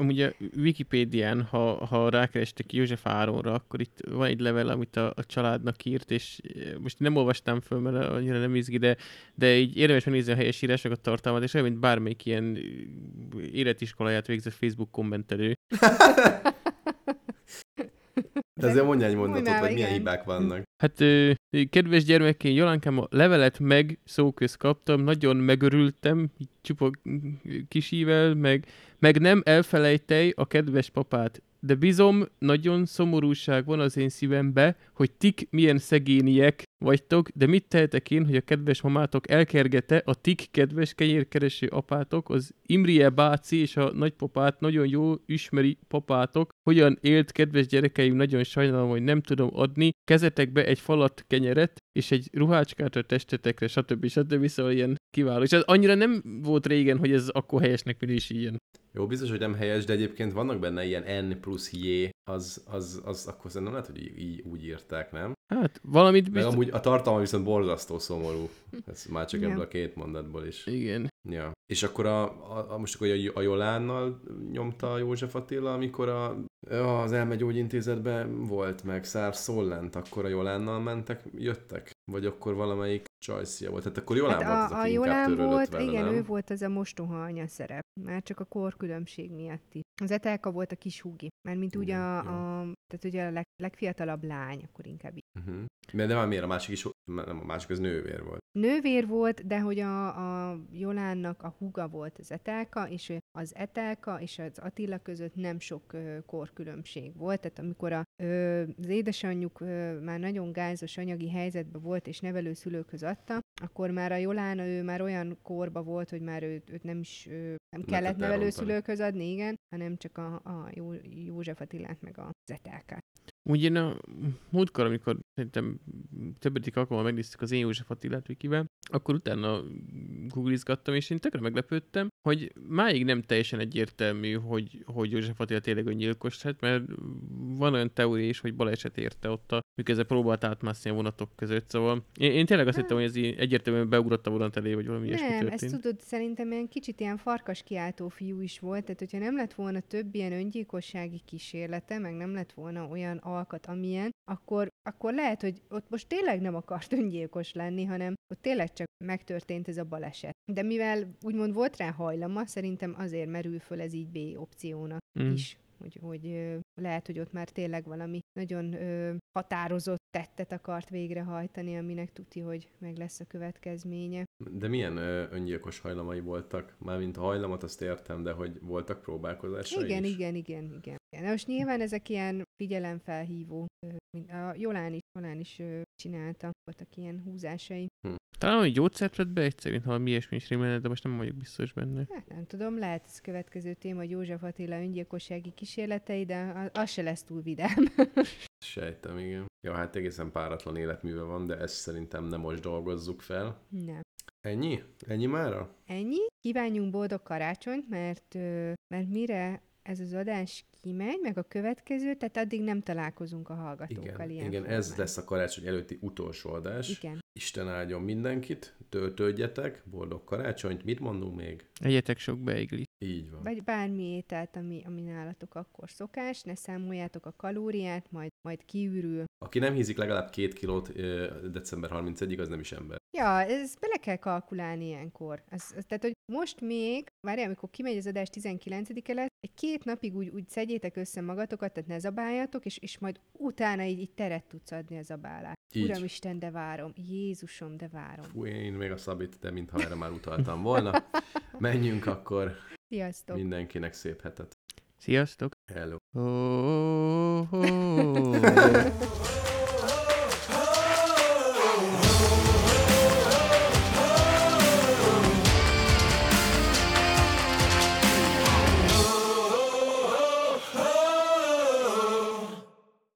S3: Amúgy a Wikipédián, ha, ha rákerestek József Áronra, akkor itt van egy level, amit a, a családnak írt, és eh, most nem olvastam föl, mert annyira nem izgi, de, de így érdemes megnézni a helyes írásokat, tartalmat, és olyan, mint bármelyik ilyen eh, életiskoláját végzett Facebook kommentelő.
S1: De azért mondja egy mondatot,
S2: Mondjál,
S1: hogy milyen
S2: igen.
S1: hibák vannak.
S3: Hát, ö, kedves gyermekén, Jolankám, a levelet meg szóköz kaptam, nagyon megörültem, így csupa kisível, meg, meg nem elfelejtej a kedves papát de bizom, nagyon szomorúság van az én szívembe, hogy tik milyen szegényiek vagytok, de mit tehetek én, hogy a kedves mamátok elkergete a tik kedves kenyérkereső apátok, az Imrie báci és a nagypapát nagyon jó ismeri papátok, hogyan élt kedves gyerekeim, nagyon sajnálom, hogy nem tudom adni kezetekbe egy falat kenyeret, és egy ruhácskát a testetekre, stb. stb. Szóval ilyen kiváló. És ez annyira nem volt régen, hogy ez akkor helyesnek minősíjen.
S1: Jó, biztos, hogy nem helyes, de egyébként vannak benne ilyen N plusz J, az, az, az akkor szerintem lehet, hogy így, így úgy írták, nem?
S3: Hát valamit
S1: Meg
S3: biztos...
S1: amúgy a tartalma viszont borzasztó szomorú. Ez már csak
S2: Ja.
S1: ebből a két mondatból is.
S3: Igen.
S1: Ja. És akkor a, a, a most akkor a, a Jolánnal nyomta József Attila, amikor a, az elmegyógyintézetben volt meg Szár Szollent, akkor a Jolánnal mentek, jöttek? Vagy akkor valamelyik csajszia volt? Tehát akkor Jolán volt az,
S2: Hát a, a Jolán volt,
S1: vele,
S2: igen,
S1: nem?
S2: ő volt az a mostoha anya szerep. Már csak a korkülönbség miatt is. Az Etelka volt a kis húgi. Mármint úgy
S1: Igen,
S2: a,
S1: jó.
S2: a, tehát ugye a leg, legfiatalabb lány, akkor inkább így.
S1: Uh-huh. De, de már miért? A másik is, nem, a másik az nővér volt.
S2: Nővér volt, de hogy a, a Jolánnak a húga volt az Etelka, és az Etelka és az Attila között nem sok korkülönbség volt. Tehát amikor a, az édesanyjuk már nagyon gázos anyagi helyzetben volt, és nevelőszülőkhöz adta, akkor már a Jolán, ő már olyan korba volt, hogy már őt, őt nem is nem kellett nevelőszülőkhöz adni, igen, hanem csak a, a Jó, József Attilát meg az Etelkát.
S3: Úgy én a múltkor, amikor szerintem többedik alkalommal megnéztük az én József Attilát Wikivel, akkor utána googlizgattam, és én tökre meglepődtem, hogy máig nem teljesen egyértelmű, hogy, hogy József Attila tényleg öngyilkos lett, mert van olyan teória is, hogy baleset érte ott, a, miközben próbált átmászni a vonatok között, szóval én, én tényleg azt hittem, hogy ez így egyértelműen beugrott a vonat elé, vagy valami ilyesmi
S2: Nem,
S3: történt.
S2: ezt tudod, szerintem ilyen kicsit ilyen farkas kiáltó fiú is volt, tehát hogyha nem lett volna több ilyen öngyilkossági kísérlete, meg nem lett volna olyan alkat, amilyen, akkor, akkor lehet, hogy ott most tényleg nem akart [LAUGHS] öngyilkos lenni, hanem ott tényleg csak megtörtént ez a baleset. De mivel úgymond volt rá hajlama, szerintem azért merül föl ez így B opciónak
S3: Mm.
S2: is. Hogy, hogy lehet, hogy ott már tényleg valami nagyon ö, határozott tettet akart végrehajtani, aminek tuti, hogy meg lesz a következménye.
S1: De milyen ö, öngyilkos hajlamai voltak? Mármint a hajlamot azt értem, de hogy voltak próbálkozásai
S2: Igen,
S1: is?
S2: igen, igen, igen. Igen. Na most nyilván ezek ilyen figyelemfelhívó, a Jolán is, Jolán is csinálta, voltak ilyen húzásai.
S3: Talán, hogy gyógyszert vett be egy szerint, ha mi ilyesmi is rémel, de most nem vagyok biztos benne.
S2: Hát nem tudom, lehet ez következő téma, hogy József Attila öngyilkossági kísérletei, de az se lesz túl vidám. [LAUGHS]
S1: Sejtem, igen. Ja, hát egészen páratlan életműve van, de ezt szerintem nem most dolgozzuk fel.
S2: nem.
S1: Ennyi? Ennyi mára?
S2: Ennyi. Kívánjunk boldog karácsonyt, mert, mert mire ez az adás kimegy, meg a következő, tehát addig nem találkozunk a hallgatókkal
S1: Igen,
S2: ilyen
S1: igen ez lesz a karácsony előtti utolsó adás.
S2: Igen.
S1: Isten áldjon mindenkit, töltődjetek, boldog karácsonyt, mit mondunk még?
S3: Egyetek sok beigli.
S1: Így van.
S2: Vagy bármi ételt, ami, ami nálatok akkor szokás, ne számoljátok a kalóriát, majd, majd kiürül.
S1: Aki nem hízik legalább két kilót december 31-ig, az nem is ember.
S2: Ja, ez bele kell kalkulálni ilyenkor. Ez, ez, tehát, hogy most még, várjál, amikor kimegy az adás 19-e lesz, egy két napig úgy, úgy szedjétek össze magatokat, tehát ne zabáljatok, és, és majd utána így, így teret tudsz adni a zabálás.
S1: Így.
S2: Uramisten, de várom. Jézusom, de várom.
S1: Fú, én még a Szabit, de mintha erre már utaltam volna. [LAUGHS] Menjünk akkor
S2: Sziasztok!
S1: mindenkinek szép hetet.
S3: Sziasztok!
S1: Hello.
S3: Oh, oh, oh.